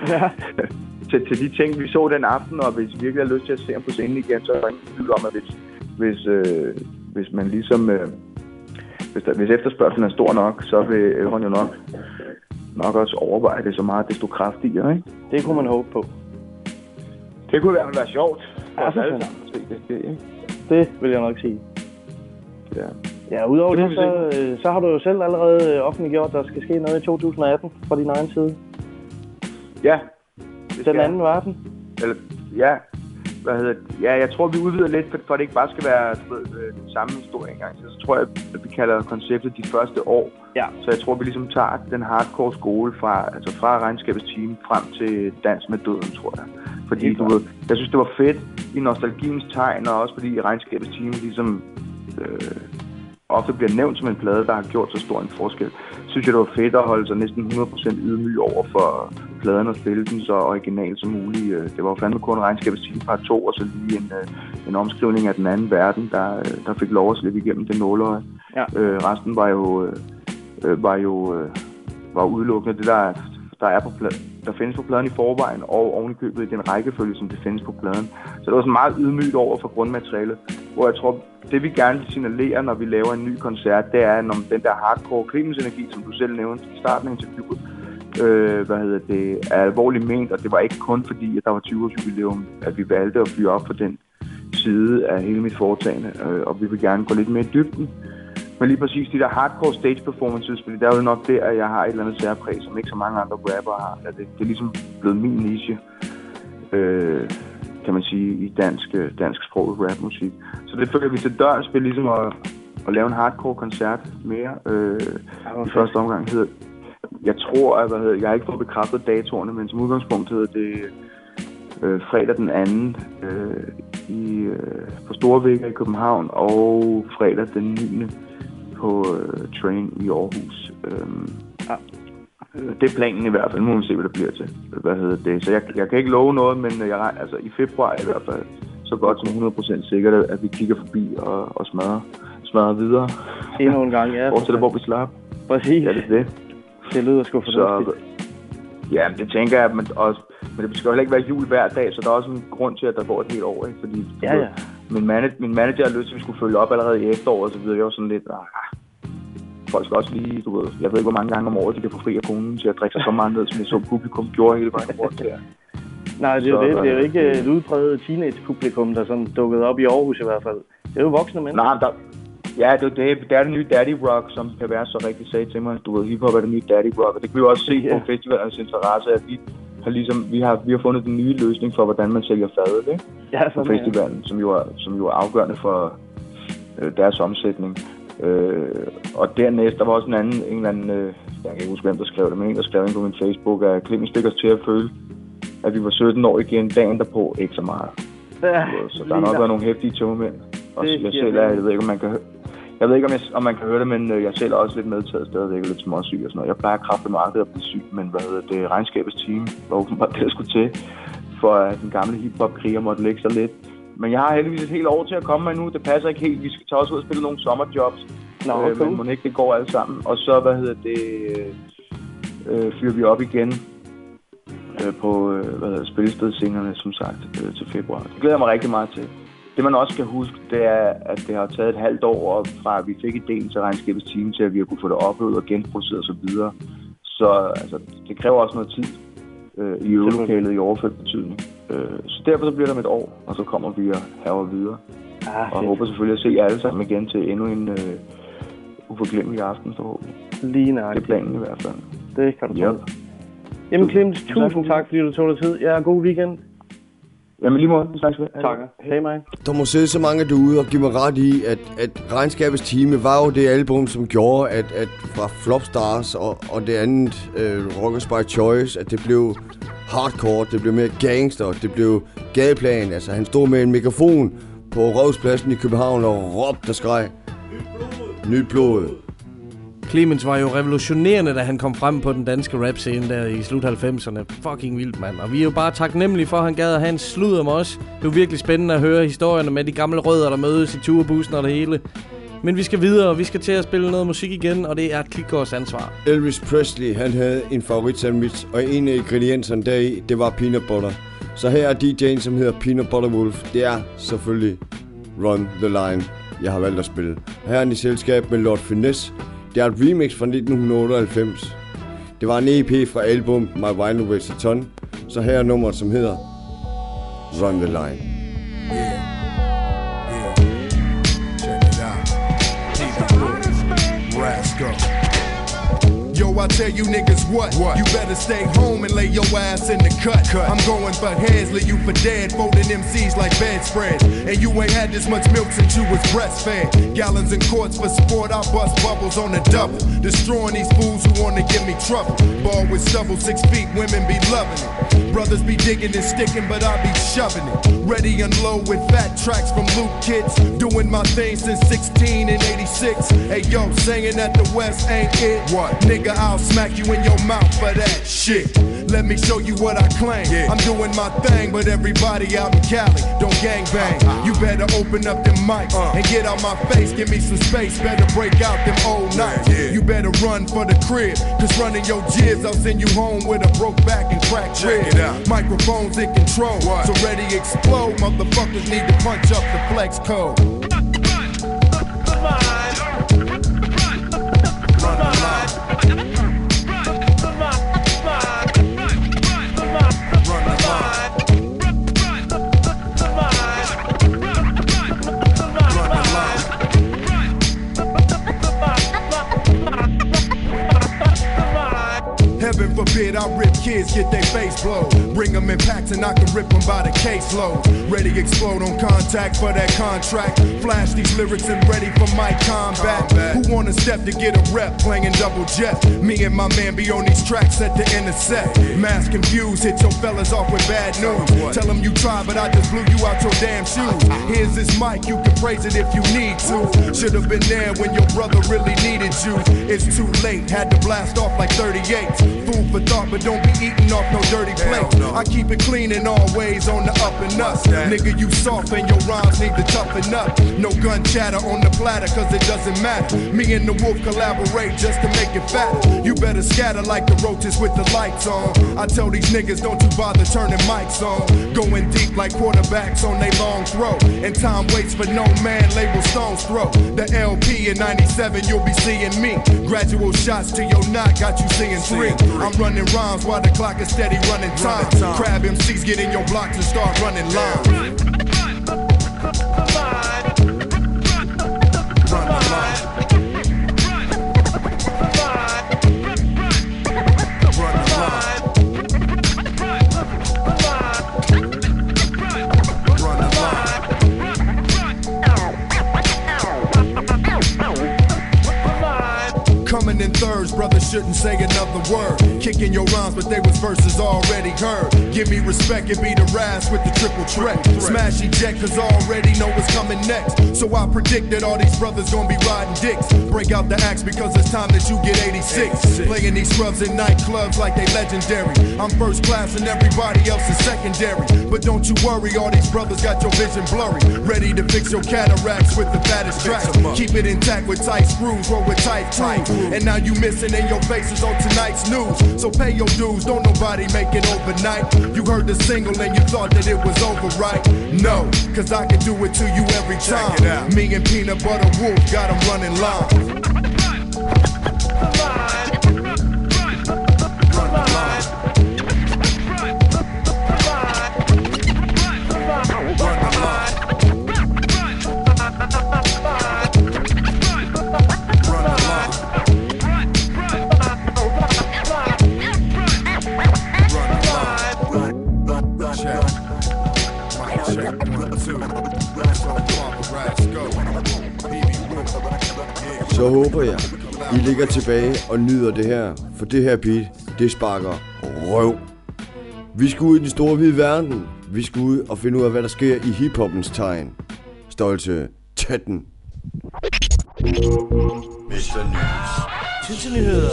ja. til, til de ting, vi så den aften, og hvis I virkelig har lyst til at se ham på scenen igen, så er der ingen tvivl om, at hvis, hvis, øh, hvis man ligesom... Øh, hvis, der, hvis efterspørgselen er stor nok, så vil Elron jo nok, nok også overveje det så meget, desto kraftigere, ikke? Det kunne man håbe på. Det kunne i hvert fald være sjovt for Ja, for alle sammen se det ske, ikke? Det vil jeg nok sige. Ja. Ja, udover Det det, det så, øh, så har du jo selv allerede øh, offentliggjort, at der skal ske noget i 2018 fra din egen side. Ja. Den anden verden. Eller, ja, hvad hedder det? Ja, jeg tror, vi udvider lidt, for, for det ikke bare skal være du ved, øh, den samme historie engang. Så, så tror jeg, at vi kalder konceptet de første år. Ja. Så jeg tror, vi ligesom tager den hardcore skole fra, altså fra regnskabets team frem til dans med døden, tror jeg. Fordi du ved, jeg synes, det var fedt i nostalgiens tegn, og også fordi regnskabets team ligesom øh, ofte bliver nævnt som en plade, der har gjort så stor en forskel. Synes jeg, det var fedt at holde sig næsten 100% ydmyg over for pladen og spille den så original som muligt. Øh, Det var jo fandme kun regnskabets team part 2, og så lige en, øh, en omskrivning af den anden verden, der, øh, der fik lov at slippe igennem det nåløje. Ja. Øh, resten var jo, øh, var jo øh, var udelukkende det, der, der er på pladen der findes på pladen i forvejen, og ovenikøbet i den rækkefølge, som det findes på pladen. Så det var sådan meget ydmygt over for grundmaterialet, hvor jeg tror, det vi gerne vil signalere, når vi laver en ny koncert, det er, når den der hardcore Clemens-energi, som du selv nævnte i starten af interviewet, øh, hvad hedder det, er alvorligt ment, og det var ikke kun fordi, at der var 20 års jubilæum, at vi valgte at fyre op på den side af hele mit foretagende, øh, og vi vil gerne gå lidt mere i dybden. Men lige præcis de der hardcore stage performances, fordi det er jo nok der, at jeg har et eller andet særpræg, som ikke så mange andre rapper har. At det, det er ligesom blevet min niche, øh, kan man sige, i dansk, øh, dansk sprog rapmusik. Så det følger vi til dørs ved ligesom at, at lave en hardcore koncert mere. Øh, I første omgang hedder jeg tror, at hvad hedder, jeg har ikke fået bekræftet datorerne, men som udgangspunkt hedder det øh, fredag den 2. Øh, i, øh, på Storvægger i København og fredag den 9. på øh, Train i Aarhus. Øhm, ja. øh, det er planen i hvert fald. Nu må vi se, hvad det bliver til. Hvad hedder det? Så jeg, jeg kan ikke love noget, men jeg, regner- altså, i februar i hvert fald så godt som 100% sikkert, at vi kigger forbi og, og smadrer, smadrer videre. Endnu en gang, ja. Fortsætter, hvor vi slap. Præcis. Ja, det er det. Det lyder sgu fornuftigt. Ja, det tænker jeg, men, også, men det skal jo heller ikke være jul hver dag, så der er også en grund til, at der går et helt år, ikke? Fordi Ja, ja. Min, manager, min manager har lyst til, at vi skulle følge op allerede i efteråret, så videre. Jeg var sådan lidt, ah, folk skal også lige, du ved, jeg ved ikke, hvor mange gange om året, de kan få fri af konen til at drikke sig så meget ned, som jeg så publikum gjorde hele vejen rundt her. Nej, det er, jo det. det er jo øh, ikke et udpræget teenage-publikum, der sådan dukkede op i Aarhus i hvert fald. Det er jo voksne mennesker. Nej, der, ja, det, er det, det er det nye daddy rock, som kan være så rigtig sagde til mig. Du ved, hiphop er det nye daddy rock, og det kan vi jo også se Ja. på festivalernes interesse, at vi har ligesom, vi har, vi har fundet den nye løsning for, hvordan man sælger fadet, ikke? Ja, på festivalen, som jo er, som jo er afgørende for øh, deres omsætning. Øh, og dernæst, der var også en anden, en eller anden, øh, jeg kan ikke huske, hvem der skrev det, men en, der skrev ind på min Facebook, at Clemens fik os til at føle, at vi var 17 år igen, dagen derpå, ikke så meget. Ja, Så der har nok været nogle hæftige tømmermænd. Og jeg selv er, jeg ved ikke, om man kan jeg ved ikke, om, jeg, om man kan høre det, men øh, jeg selv er også lidt medtaget stadigvæk, lidt småsyg og sådan noget. Jeg plejer kraftigt meget at blive syg, men hvad hedder det, regnskabets team var åbenbart det, der skulle til, for at den gamle hiphop-kriger måtte lægge sig lidt. Men jeg har heldigvis et helt år til at komme med nu. Det passer ikke helt. Vi skal tage også ud og spille nogle sommerjobs. Nå, øh, cool. men må ikke det går alle sammen. Og så, hvad hedder det, øh, øh, fyrer vi op igen øh, på øh, hvad hedder, spillestedsingerne, som sagt, øh, til februar. Det glæder jeg mig rigtig meget til. Det man også skal huske, det er, at det har taget et halvt år op fra, at vi fik idéen til regnskabets team, til at vi har kunne få det opøvet og genproduceret osv. Så, så altså, det kræver også noget tid øh, i øvelokalet i overført betydning. Øh, så derfor så bliver det om et år, og så kommer vi og haver videre. Ah, og fedt. håber selvfølgelig at se jer alle sammen igen til endnu en øh, uforglemmelig aften forhåbentlig. Lige Det nøjagtigt. er planen i hvert fald. Det kan du tro. Jamen Clemens, tusind tak, fordi du tog dig tid. Ja, god weekend. Jamen lige måde, vi snakkes ved. Tak. Hej mig. Der må sidde så mange derude og give mig ret i, at, at regnskabets time var jo det album, som gjorde, at, at fra Flopstars og, og det andet uh, Rockers by Choice, at det blev hardcore, det blev mere gangster, det blev gadeplan. Altså han stod med en mikrofon på Rådspladsen i København og råbte og skreg. Nyt blod. Clemens var jo revolutionerende, da han kom frem på den danske rap-scene der i slut 90'erne. Fucking vildt, mand. Og vi er jo bare taknemmelige for, at han gad at have en sludder med os. Det er virkelig spændende at høre historierne med de gamle rødder, der mødes i turbussen og det hele. Men vi skal videre, og vi skal til at spille noget musik igen, og det er Klikårs ansvar. Elvis Presley, han havde en favorit sandwich, og en af ingredienserne deri, det var peanut butter. Så her er DJ'en, som hedder Peanut Butter Wolf. Det er selvfølgelig Run the Line, jeg har valgt at spille. Her er han i selskab med Lord Finesse. Det er et remix fra 1998. Det var en EP fra album My Vinyl Waste a Ton. Så her er nummeret, som hedder Run the Line. Yo, I tell you niggas what? what? You better stay home and lay your ass in the cut. cut. I'm going for heads, leave you for dead, folding MCs like bedspreads. And you ain't had this much milk since you was breastfed. Gallons and quarts for sport, I bust bubbles on the double. Destroying these fools who wanna give me trouble. Ball with stubble, six feet, women be loving it. Brothers be digging and sticking, but I be shoving it. Ready and low with fat tracks from Luke Kids. Doing my thing since 16 and 86. Hey yo, saying that the West ain't it. What? Nigga, I'll smack you in your mouth for that shit. Let me show you what I claim. I'm doing my thing, but everybody out in Cali don't gang bang. You better open up them mics and get out my face. Give me some space. Better break out them old nights. You better run for the crib, cause running your jizz, I'll send you home with a broke back and cracked rib. Microphones control, so ready explode. Motherfuckers need to punch up the flex code. Forbid I rip kids, get their face blown. Bring them in packs and I can rip them by the caseload. Ready explode on contact for that contract. Flash these lyrics and ready for my combat. Who wanna step to get a rep playing double jet? Me and my man be on these tracks at the intersect. Mass confused, hit your fellas off with bad news. Tell them you tried, but I just blew you out your damn shoes. Here's this mic, you can praise it if you need to. Should have been there when your brother really needed you. It's too late, had to blast off like 38. Food for thought, but don't be eating off no dirty plate. I keep it clean in all ways on the up and up. Nigga, you soft and your rhymes need to toughen up. No gun chatter on the platter, cause it doesn't matter. Me and the wolf collaborate just to make it fatter. You better scatter like the roaches with the lights on. I tell these niggas, don't you bother turning mics on. Going deep like quarterbacks on they long throw. And time waits for no man, label Stone's throw. The LP in 97, you'll be seeing me. Gradual shots to your knot, got you seeing three. I'm running rhymes while the clock is steady running time. Crab MCs get in your blocks and start running lines. Shouldn't say another word. Kicking your rhymes, but they was verses already heard. Give me respect and be the ras with the triple threat. Smash eject, cause already know what's coming next. So I predict that all these brothers gonna be riding dicks. Break out the axe because it's time that you get 86. Playing these scrubs in nightclubs like they legendary. I'm first class and everybody else is secondary. But don't you worry, all these brothers got your vision blurry. Ready to fix your cataracts with the fattest tracks. Keep it intact with tight screws, roll with tight crew. And now you missing and your faces on tonight's news. So pay your dues, don't nobody make it overnight. You heard the single and you thought that it was over, right? No, cause I can do it to you every time. Me and Peanut Butter Wolf got 'em running line. Håber jeg, I ligger tilbage og nyder det her, for det her beat, det sparker røv. Vi skal ud i den store hvide verden. Vi skal ud og finde ud af, hvad der sker i hiphoppens tegn. Stolte tætten. Mr. News. Tinsenyheder.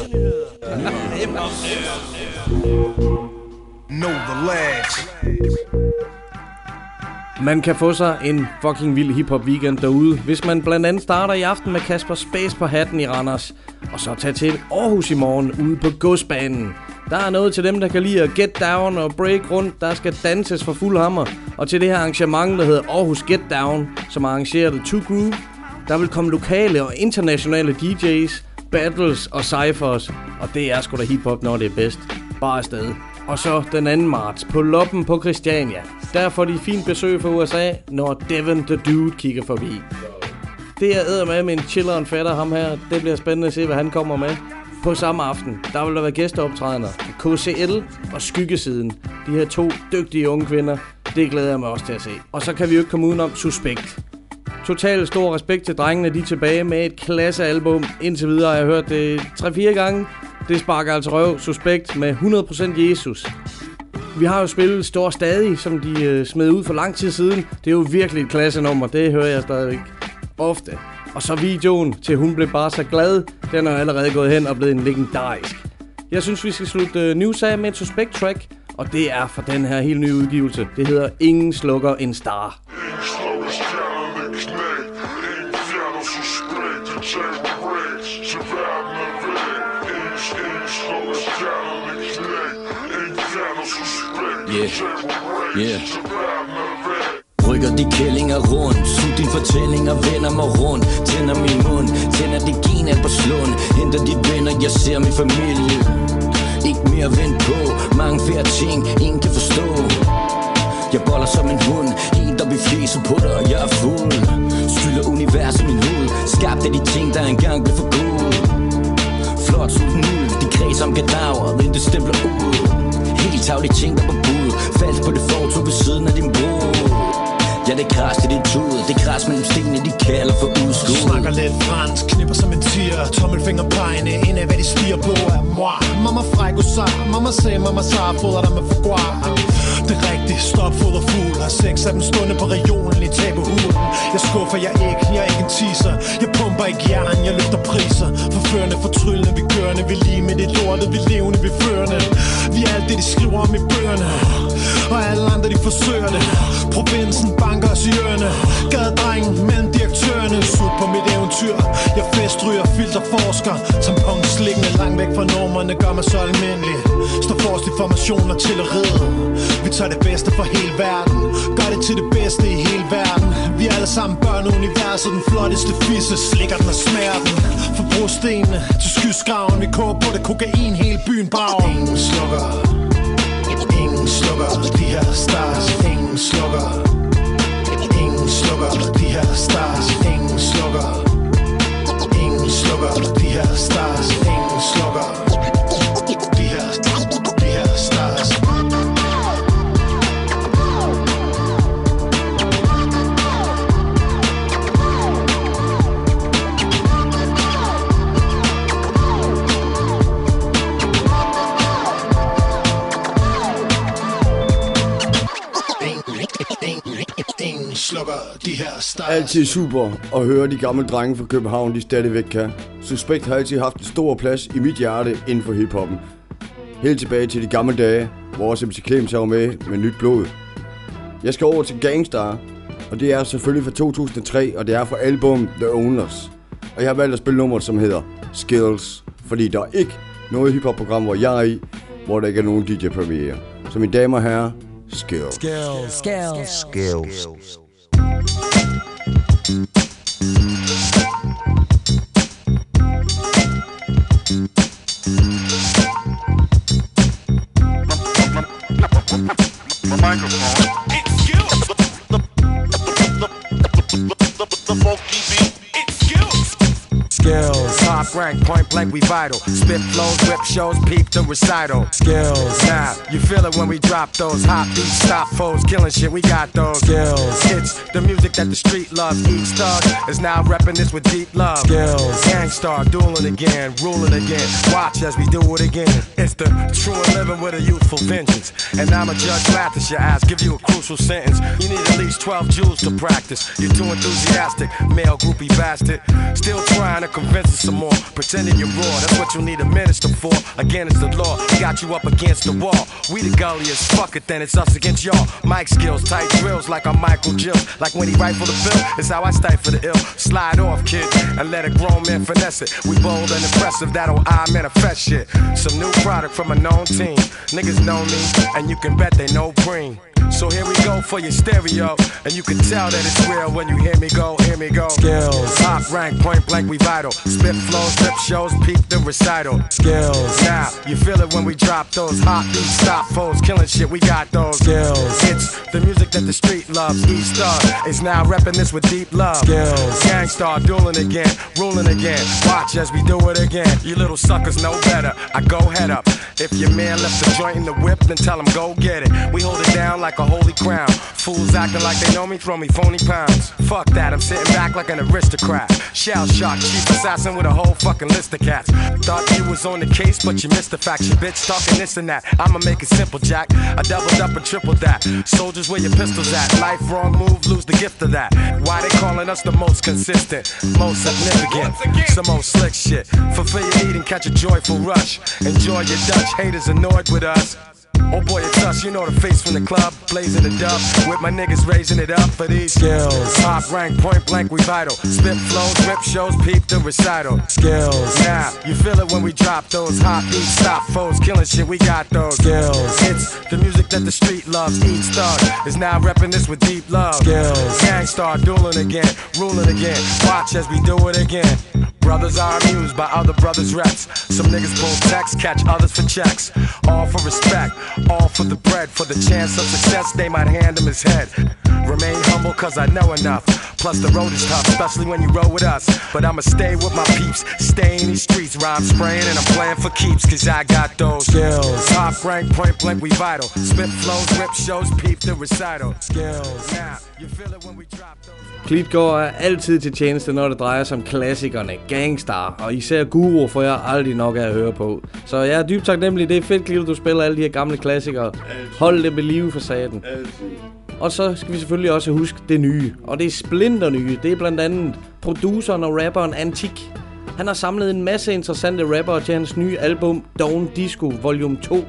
Know the lads. Man kan få sig en fucking vild hiphop weekend derude, hvis man blandt andet starter i aften med Kasper Space på hatten i Randers, og så tager til Aarhus i morgen ude på godsbanen. Der er noget til dem, der kan lide at get down og break rundt. Der skal danses for fuld hammer. Og til det her arrangement, der hedder Aarhus Get Down, som arrangerer det Two Groove, der vil komme lokale og internationale DJ's, battles og cyphers. Og det er sgu da hiphop, når det er bedst. Bare afsted. Og så den 2. marts på Loppen på Christiania. Der får de fint besøg fra USA, når Devin the Dude kigger forbi. Det er æder med en chiller en fatter ham her. Det bliver spændende at se, hvad han kommer med. På samme aften, der vil der være gæsteoptrædener. KCL og Skyggesiden. De her to dygtige unge kvinder. Det glæder jeg mig også til at se. Og så kan vi jo ikke komme udenom Suspekt. Total stor respekt til drengene, de er tilbage med et klassealbum. Indtil videre har jeg hørt det 3-4 gange. Det sparker altså røv, suspekt med 100% Jesus. Vi har jo spillet Stor Stadig, som de øh, smed ud for lang tid siden. Det er jo virkelig et klassenummer, det hører jeg stadigvæk ofte. Og så videoen til Hun blev bare så glad, den er allerede gået hen og blevet en legendarisk. Jeg synes, vi skal slutte øh, news af med et suspekt track, og det er for den her helt nye udgivelse. Det hedder Ingen slukker en star. Yeah, yeah. Rykker de kællinger rundt Sug din fortælling og vender mig rundt. Tænder min mund, tænder det gen på slund. Henter de venner, jeg ser min familie. Ikke mere vent på Mange flere ting, ingen kan forstå. Jeg boller som en hund Helt op i fjeset på dig, og jeg er fuld. Skylder universet min hud Skabt af de ting, der engang blev for gode Flot sulten ud, de kredser om kadaver Vente det stempler ud. Helt tavlige ting, der på bud Falsk på det fortog ved siden af din bror Ja, det er kras til tud. Det er kras mellem stenene, de kalder for udskud Snakker lidt fransk, knipper som en tiger. Tommelfinger pegende, ind af hvad de stiger på. Er moi Mamma fræk og sar, mamma sagde, mamma sar Fodrer dig med foie det er rigtigt, stop foder fugl. Har seks af dem stående på regionen i tabehulen Jeg skuffer jeg ikke, jeg er ikke en teaser. Jeg pumper ikke jern, jeg løfter priser. Forførende, fortryllende, vi kørende Vi lige med det lortet, vi levende, vi førende. Vi er alt det, de skriver om i bøgerne. Og alle andre, de forsøger det Provinsen banker os i ørerne. Gadedrengen mellem direktørerne. Sut på mit eventyr. Jeg festryger, filterforsker. Tampon slikkende langt væk fra normerne Gør mig så almindelig. Står forrest i formationer til at ride vi tager det bedste for hele verden. Gør det til det bedste i hele verden. Vi er alle sammen børn af universet. Den flotteste fisse slikker den og smager den Fra brostenene til skyskraven Vi koger på det kokain hele byen brager. Ingen slukker. Ingen slukker. De her stars. Ingen slukker. Ingen slukker. De her stars. Ingen slukker. Ingen slukker. De her stars. Ingen slukker. Slukker de her stars Altid super at høre de gamle drenge fra København, de stadigvæk kan. Suspekt har altid haft en stor plads i mit hjerte inden for hiphoppen. Helt tilbage til de gamle dage, hvor også MC Clemens var med med nyt blod. Jeg skal over til Gangstar, og det er selvfølgelig fra 2003, og det er fra album The Owners. Og jeg har valgt at spille nummeret, som hedder Skills, fordi der er ikke noget hiphop-program, hvor jeg er i, hvor der ikke er nogen DJ-premiere. Så mine damer og herrer, Skills. Skills. Skills. Skills. Skills. Skills, microphone. Top rank, point blank, we vital. Spit flows, whip shows, peep the recital. Skills, now you feel it when we drop those hot beats, stop foes, killing shit. We got those skills. It's the music that the street loves. Each thug is now repping this with deep love. Skills, gangstar, dueling again, ruling again. Watch as we do it again. It's the true and living with a youthful vengeance. And I'm a judge, Mathis, your ass, give you a crucial sentence. You need at least 12 jewels to practice. You're too enthusiastic, male groupie bastard. Still trying to convince us some more. Pretending you're raw, that's what you need a minister for. Again, it's the law. Got you up against the wall. We the gulliest, fuck it, then it's us against y'all. Mic skills, tight drills like I'm Michael Jill. Like when he rifle the bill, it's how I stifle the ill. Slide off, kid, and let a grown man finesse it. We bold and impressive, that'll I manifest shit. Some new product from a known team. Niggas know me, and you can bet they know Green. So here we go for your stereo, and you can tell that it's real when you hear me go, hear me go. Skills, top rank, point blank, we vital. Spit flows, rip shows, peep the recital. Skills, now you feel it when we drop those hot beats, stop foes, killing shit. We got those skills. It's the music that the street loves. Each thug is now repping this with deep love. Skills, gangstar dueling again, ruling again. Watch as we do it again. You little suckers know better. I go head up. If your man left the joint in the whip, then tell him go get it. We hold it down like a holy crown. Fools acting like they know me, throw me phony pounds. Fuck that, I'm sitting back like an aristocrat. Shell shock, chief assassin with a whole fucking list of cats. Thought you was on the case, but you missed the fact. You bitch talking this and that. I'ma make it simple, Jack. I doubled up and tripled that. Soldiers, where your pistols at? Life wrong move, lose the gift of that. Why they calling us the most consistent, most significant, some old slick shit. Fulfill your need and catch a joyful rush. Enjoy your Dutch haters annoyed with us. Oh boy, it's us, you know the face from the club, blazing the dub. With my niggas raising it up for these skills. Top rank, point blank, we vital. Spit flows, rip shows, peep the recital. Skills. Now, you feel it when we drop those hot beats, stop foes, killing shit, we got those skills. It's the music that the street loves. Each thug is now repping this with deep love. Skills. Gangstar dueling again, ruling again. Watch as we do it again. Brothers are amused by other brothers' reps. Some niggas pull texts, catch others for checks. All for respect, all for the bread. For the chance of success, they might hand him his head. Remain humble, cause I know enough. Plus, the road is tough, especially when you roll with us. But I'ma stay with my peeps, stay in these streets. Rhyme spraying, and I'm playing for keeps, cause I got those skills. Top rank, point blank, we vital. Spit flows, rip shows, peep the recital. Skills. Now, you feel it when we drop those. Klitgaard er altid til tjeneste, når det drejer sig om klassikerne, Gangstar, og især Guru får jeg aldrig nok af at høre på. Så jeg er dybt taknemmelig, det er fedt, Klitgaard, du spiller alle de her gamle klassikere. Hold det ved live for saten. Og så skal vi selvfølgelig også huske det nye, og det er splinter nye. Det er blandt andet produceren og rapperen Antik. Han har samlet en masse interessante rappere til hans nye album Dawn Disco Volume 2.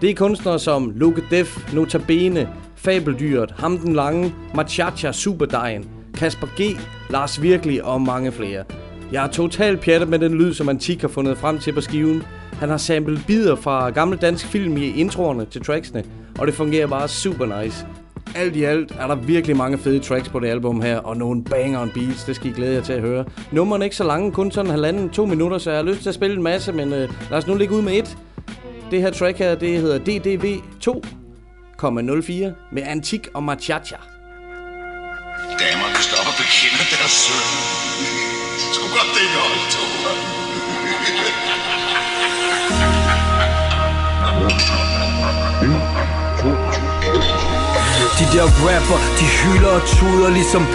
Det er kunstnere som Luke Def, Notabene, Fabeldyret, Ham den Lange, Machacha Superdejen, Kasper G, Lars Virkelig og mange flere. Jeg er totalt pjattet med den lyd, som Antik har fundet frem til på skiven. Han har samlet bidder fra gamle dansk film i introerne til tracksene, og det fungerer bare super nice. Alt i alt er der virkelig mange fede tracks på det album her, og nogle banger on beats, det skal I glæde jer til at høre. Nummerne er ikke så lange, kun sådan halvanden, to minutter, så jeg har lyst til at spille en masse, men øh, lad os nu ligge ud med et. Det her track her, det hedder DDV 2,04 med Antik og Machacha. Damerne stopper og bekender deres søn. Sgu godt det er nok, De der rapper, de hylder og tuder ligesom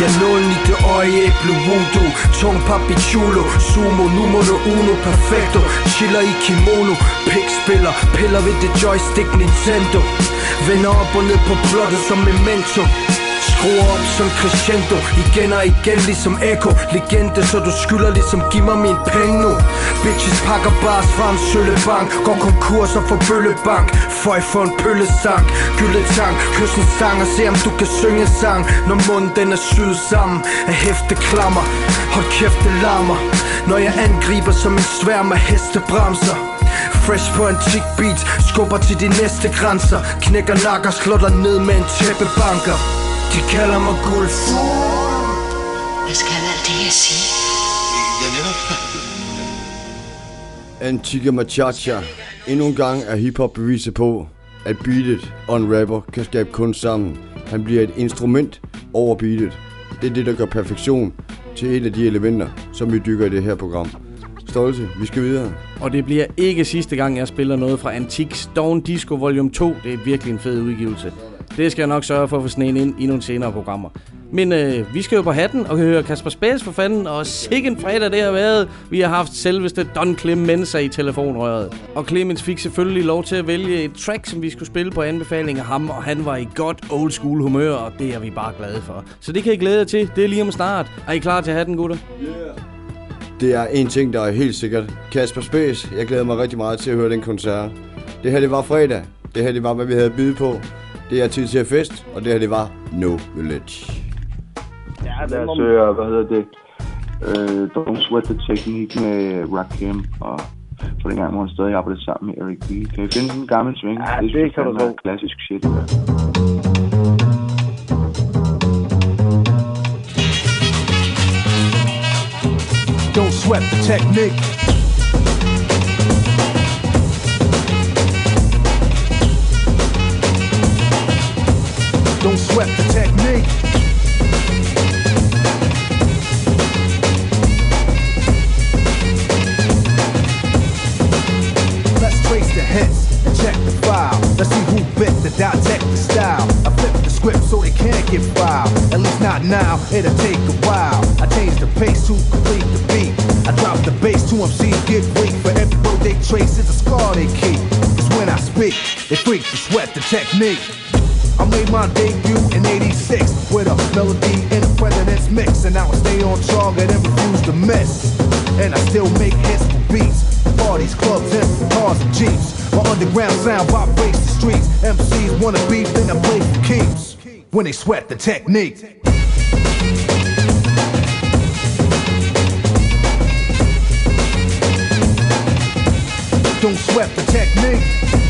jeg nålen i det øje, æble voodoo. Tung papi chulo, sumo, numero uno, perfecto. Chiller i kimono, pick spiller. Piller ved det joystick Nintendo. Vender op og ned på plottet som memento. Skruer op som crescendo. Igen og igen ligesom Echo Legende så du skylder ligesom Giv mig min penge nu. Bitches pakker bars fra en søllebank Går konkurs og får bøllebank. Føj for en pøllesang? Gyldetang, Kys en sang og se om du kan synge en sang. Når munden den er syet sammen Af hæfte klammer Hold kæft det larmer. Når jeg angriber som en sværm af hestebremser. Fresh på en chick beat Skubber til de næste grænser. Knækker nakker, slår dig ned med en tæppebanker. De kalder mig Gulf Hvad skal alt det her sige? Ja, netop. Antigua Machacha. Endnu en gang er hiphop beviset på, at beatet og en rapper kan skabe kunst sammen. Han bliver et instrument over beatet. Det er det, der gør perfektion til et af de elementer, som vi dykker i det her program. Stolte, vi skal videre. Og det bliver ikke sidste gang, jeg spiller noget fra Antiques Dawn Disco Volume 2. Det er virkelig en fed udgivelse. Det skal jeg nok sørge for at få sneen ind i nogle senere programmer. Men øh, vi skal jo på hatten og høre Kasper Spæs for fanden, og sikke en fredag det har været. Vi har haft selveste Don Clemenza i telefonrøret. Og Clemens fik selvfølgelig lov til at vælge et track, som vi skulle spille på anbefaling af ham, og han var i godt old school humør, og det er vi bare glade for. Så det kan I glæde jer til. Det er lige om snart. Er I klar til hatten, gutter? Yeah. Det er en ting, der er helt sikkert. Kasper Spæs, jeg glæder mig rigtig meget til at høre den koncert. Det her, det var fredag. Det her, det var, hvad vi havde at byde på. Det er tid til at fest, og det her, det var No Village. Ja, Lad os høre, hvad hedder det? Uh, Don't Sweat the Technique med Rakim, og for den gang, hvor han stadig arbejder sammen med Eric B. Kan I finde sådan en gammel sving? Ja, det, det kan du tro. Klassisk shit. Ja. Don't sweat the technique. Don't sweat the technique. Let's trace the hits and check the file. Let's see who bit the dissect the style. I flip the script so they can't get filed. At least not now, it'll take a while. I change the pace to complete the beat. I drop the bass to MCs get weak. For every word they trace is a scar they keep. Cause when I speak, they freak to sweat the technique. I made my debut in 86 with a melody in a president's mix. And I stay on target and refuse to miss. And I still make hits for beats. Parties, clubs, and cars and jeeps. My underground sound vibrates the streets. MCs wanna beef, then I play for keeps. When they sweat the technique. Don't sweat the technique.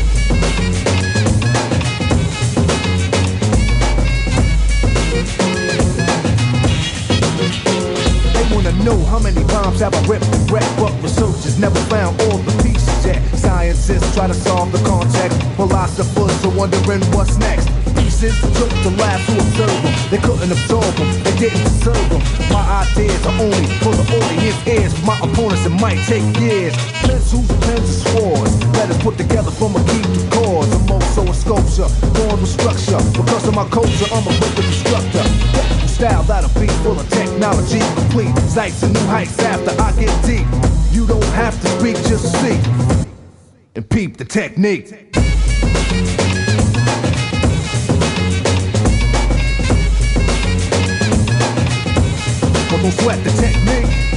Know how many rhymes have I ripped and wrecked, but researchers never found all the pieces yet. Scientists try to solve the context, philosophers are wondering what's next. Pieces took the labs to observe them. They couldn't absorb them, they didn't deserve them. My ideas are only for the audience ears. My opponents, it might take years. Pencils, pens, and swords. Letters put together from a key to chords. I'm also a sculpture, born with structure. Because of my culture, I'm a wicked instructor. Style that'll be full of technology. Complete sights and new heights after I get deep. You don't have to speak, just see. And peep the technique. But don't sweat the technique.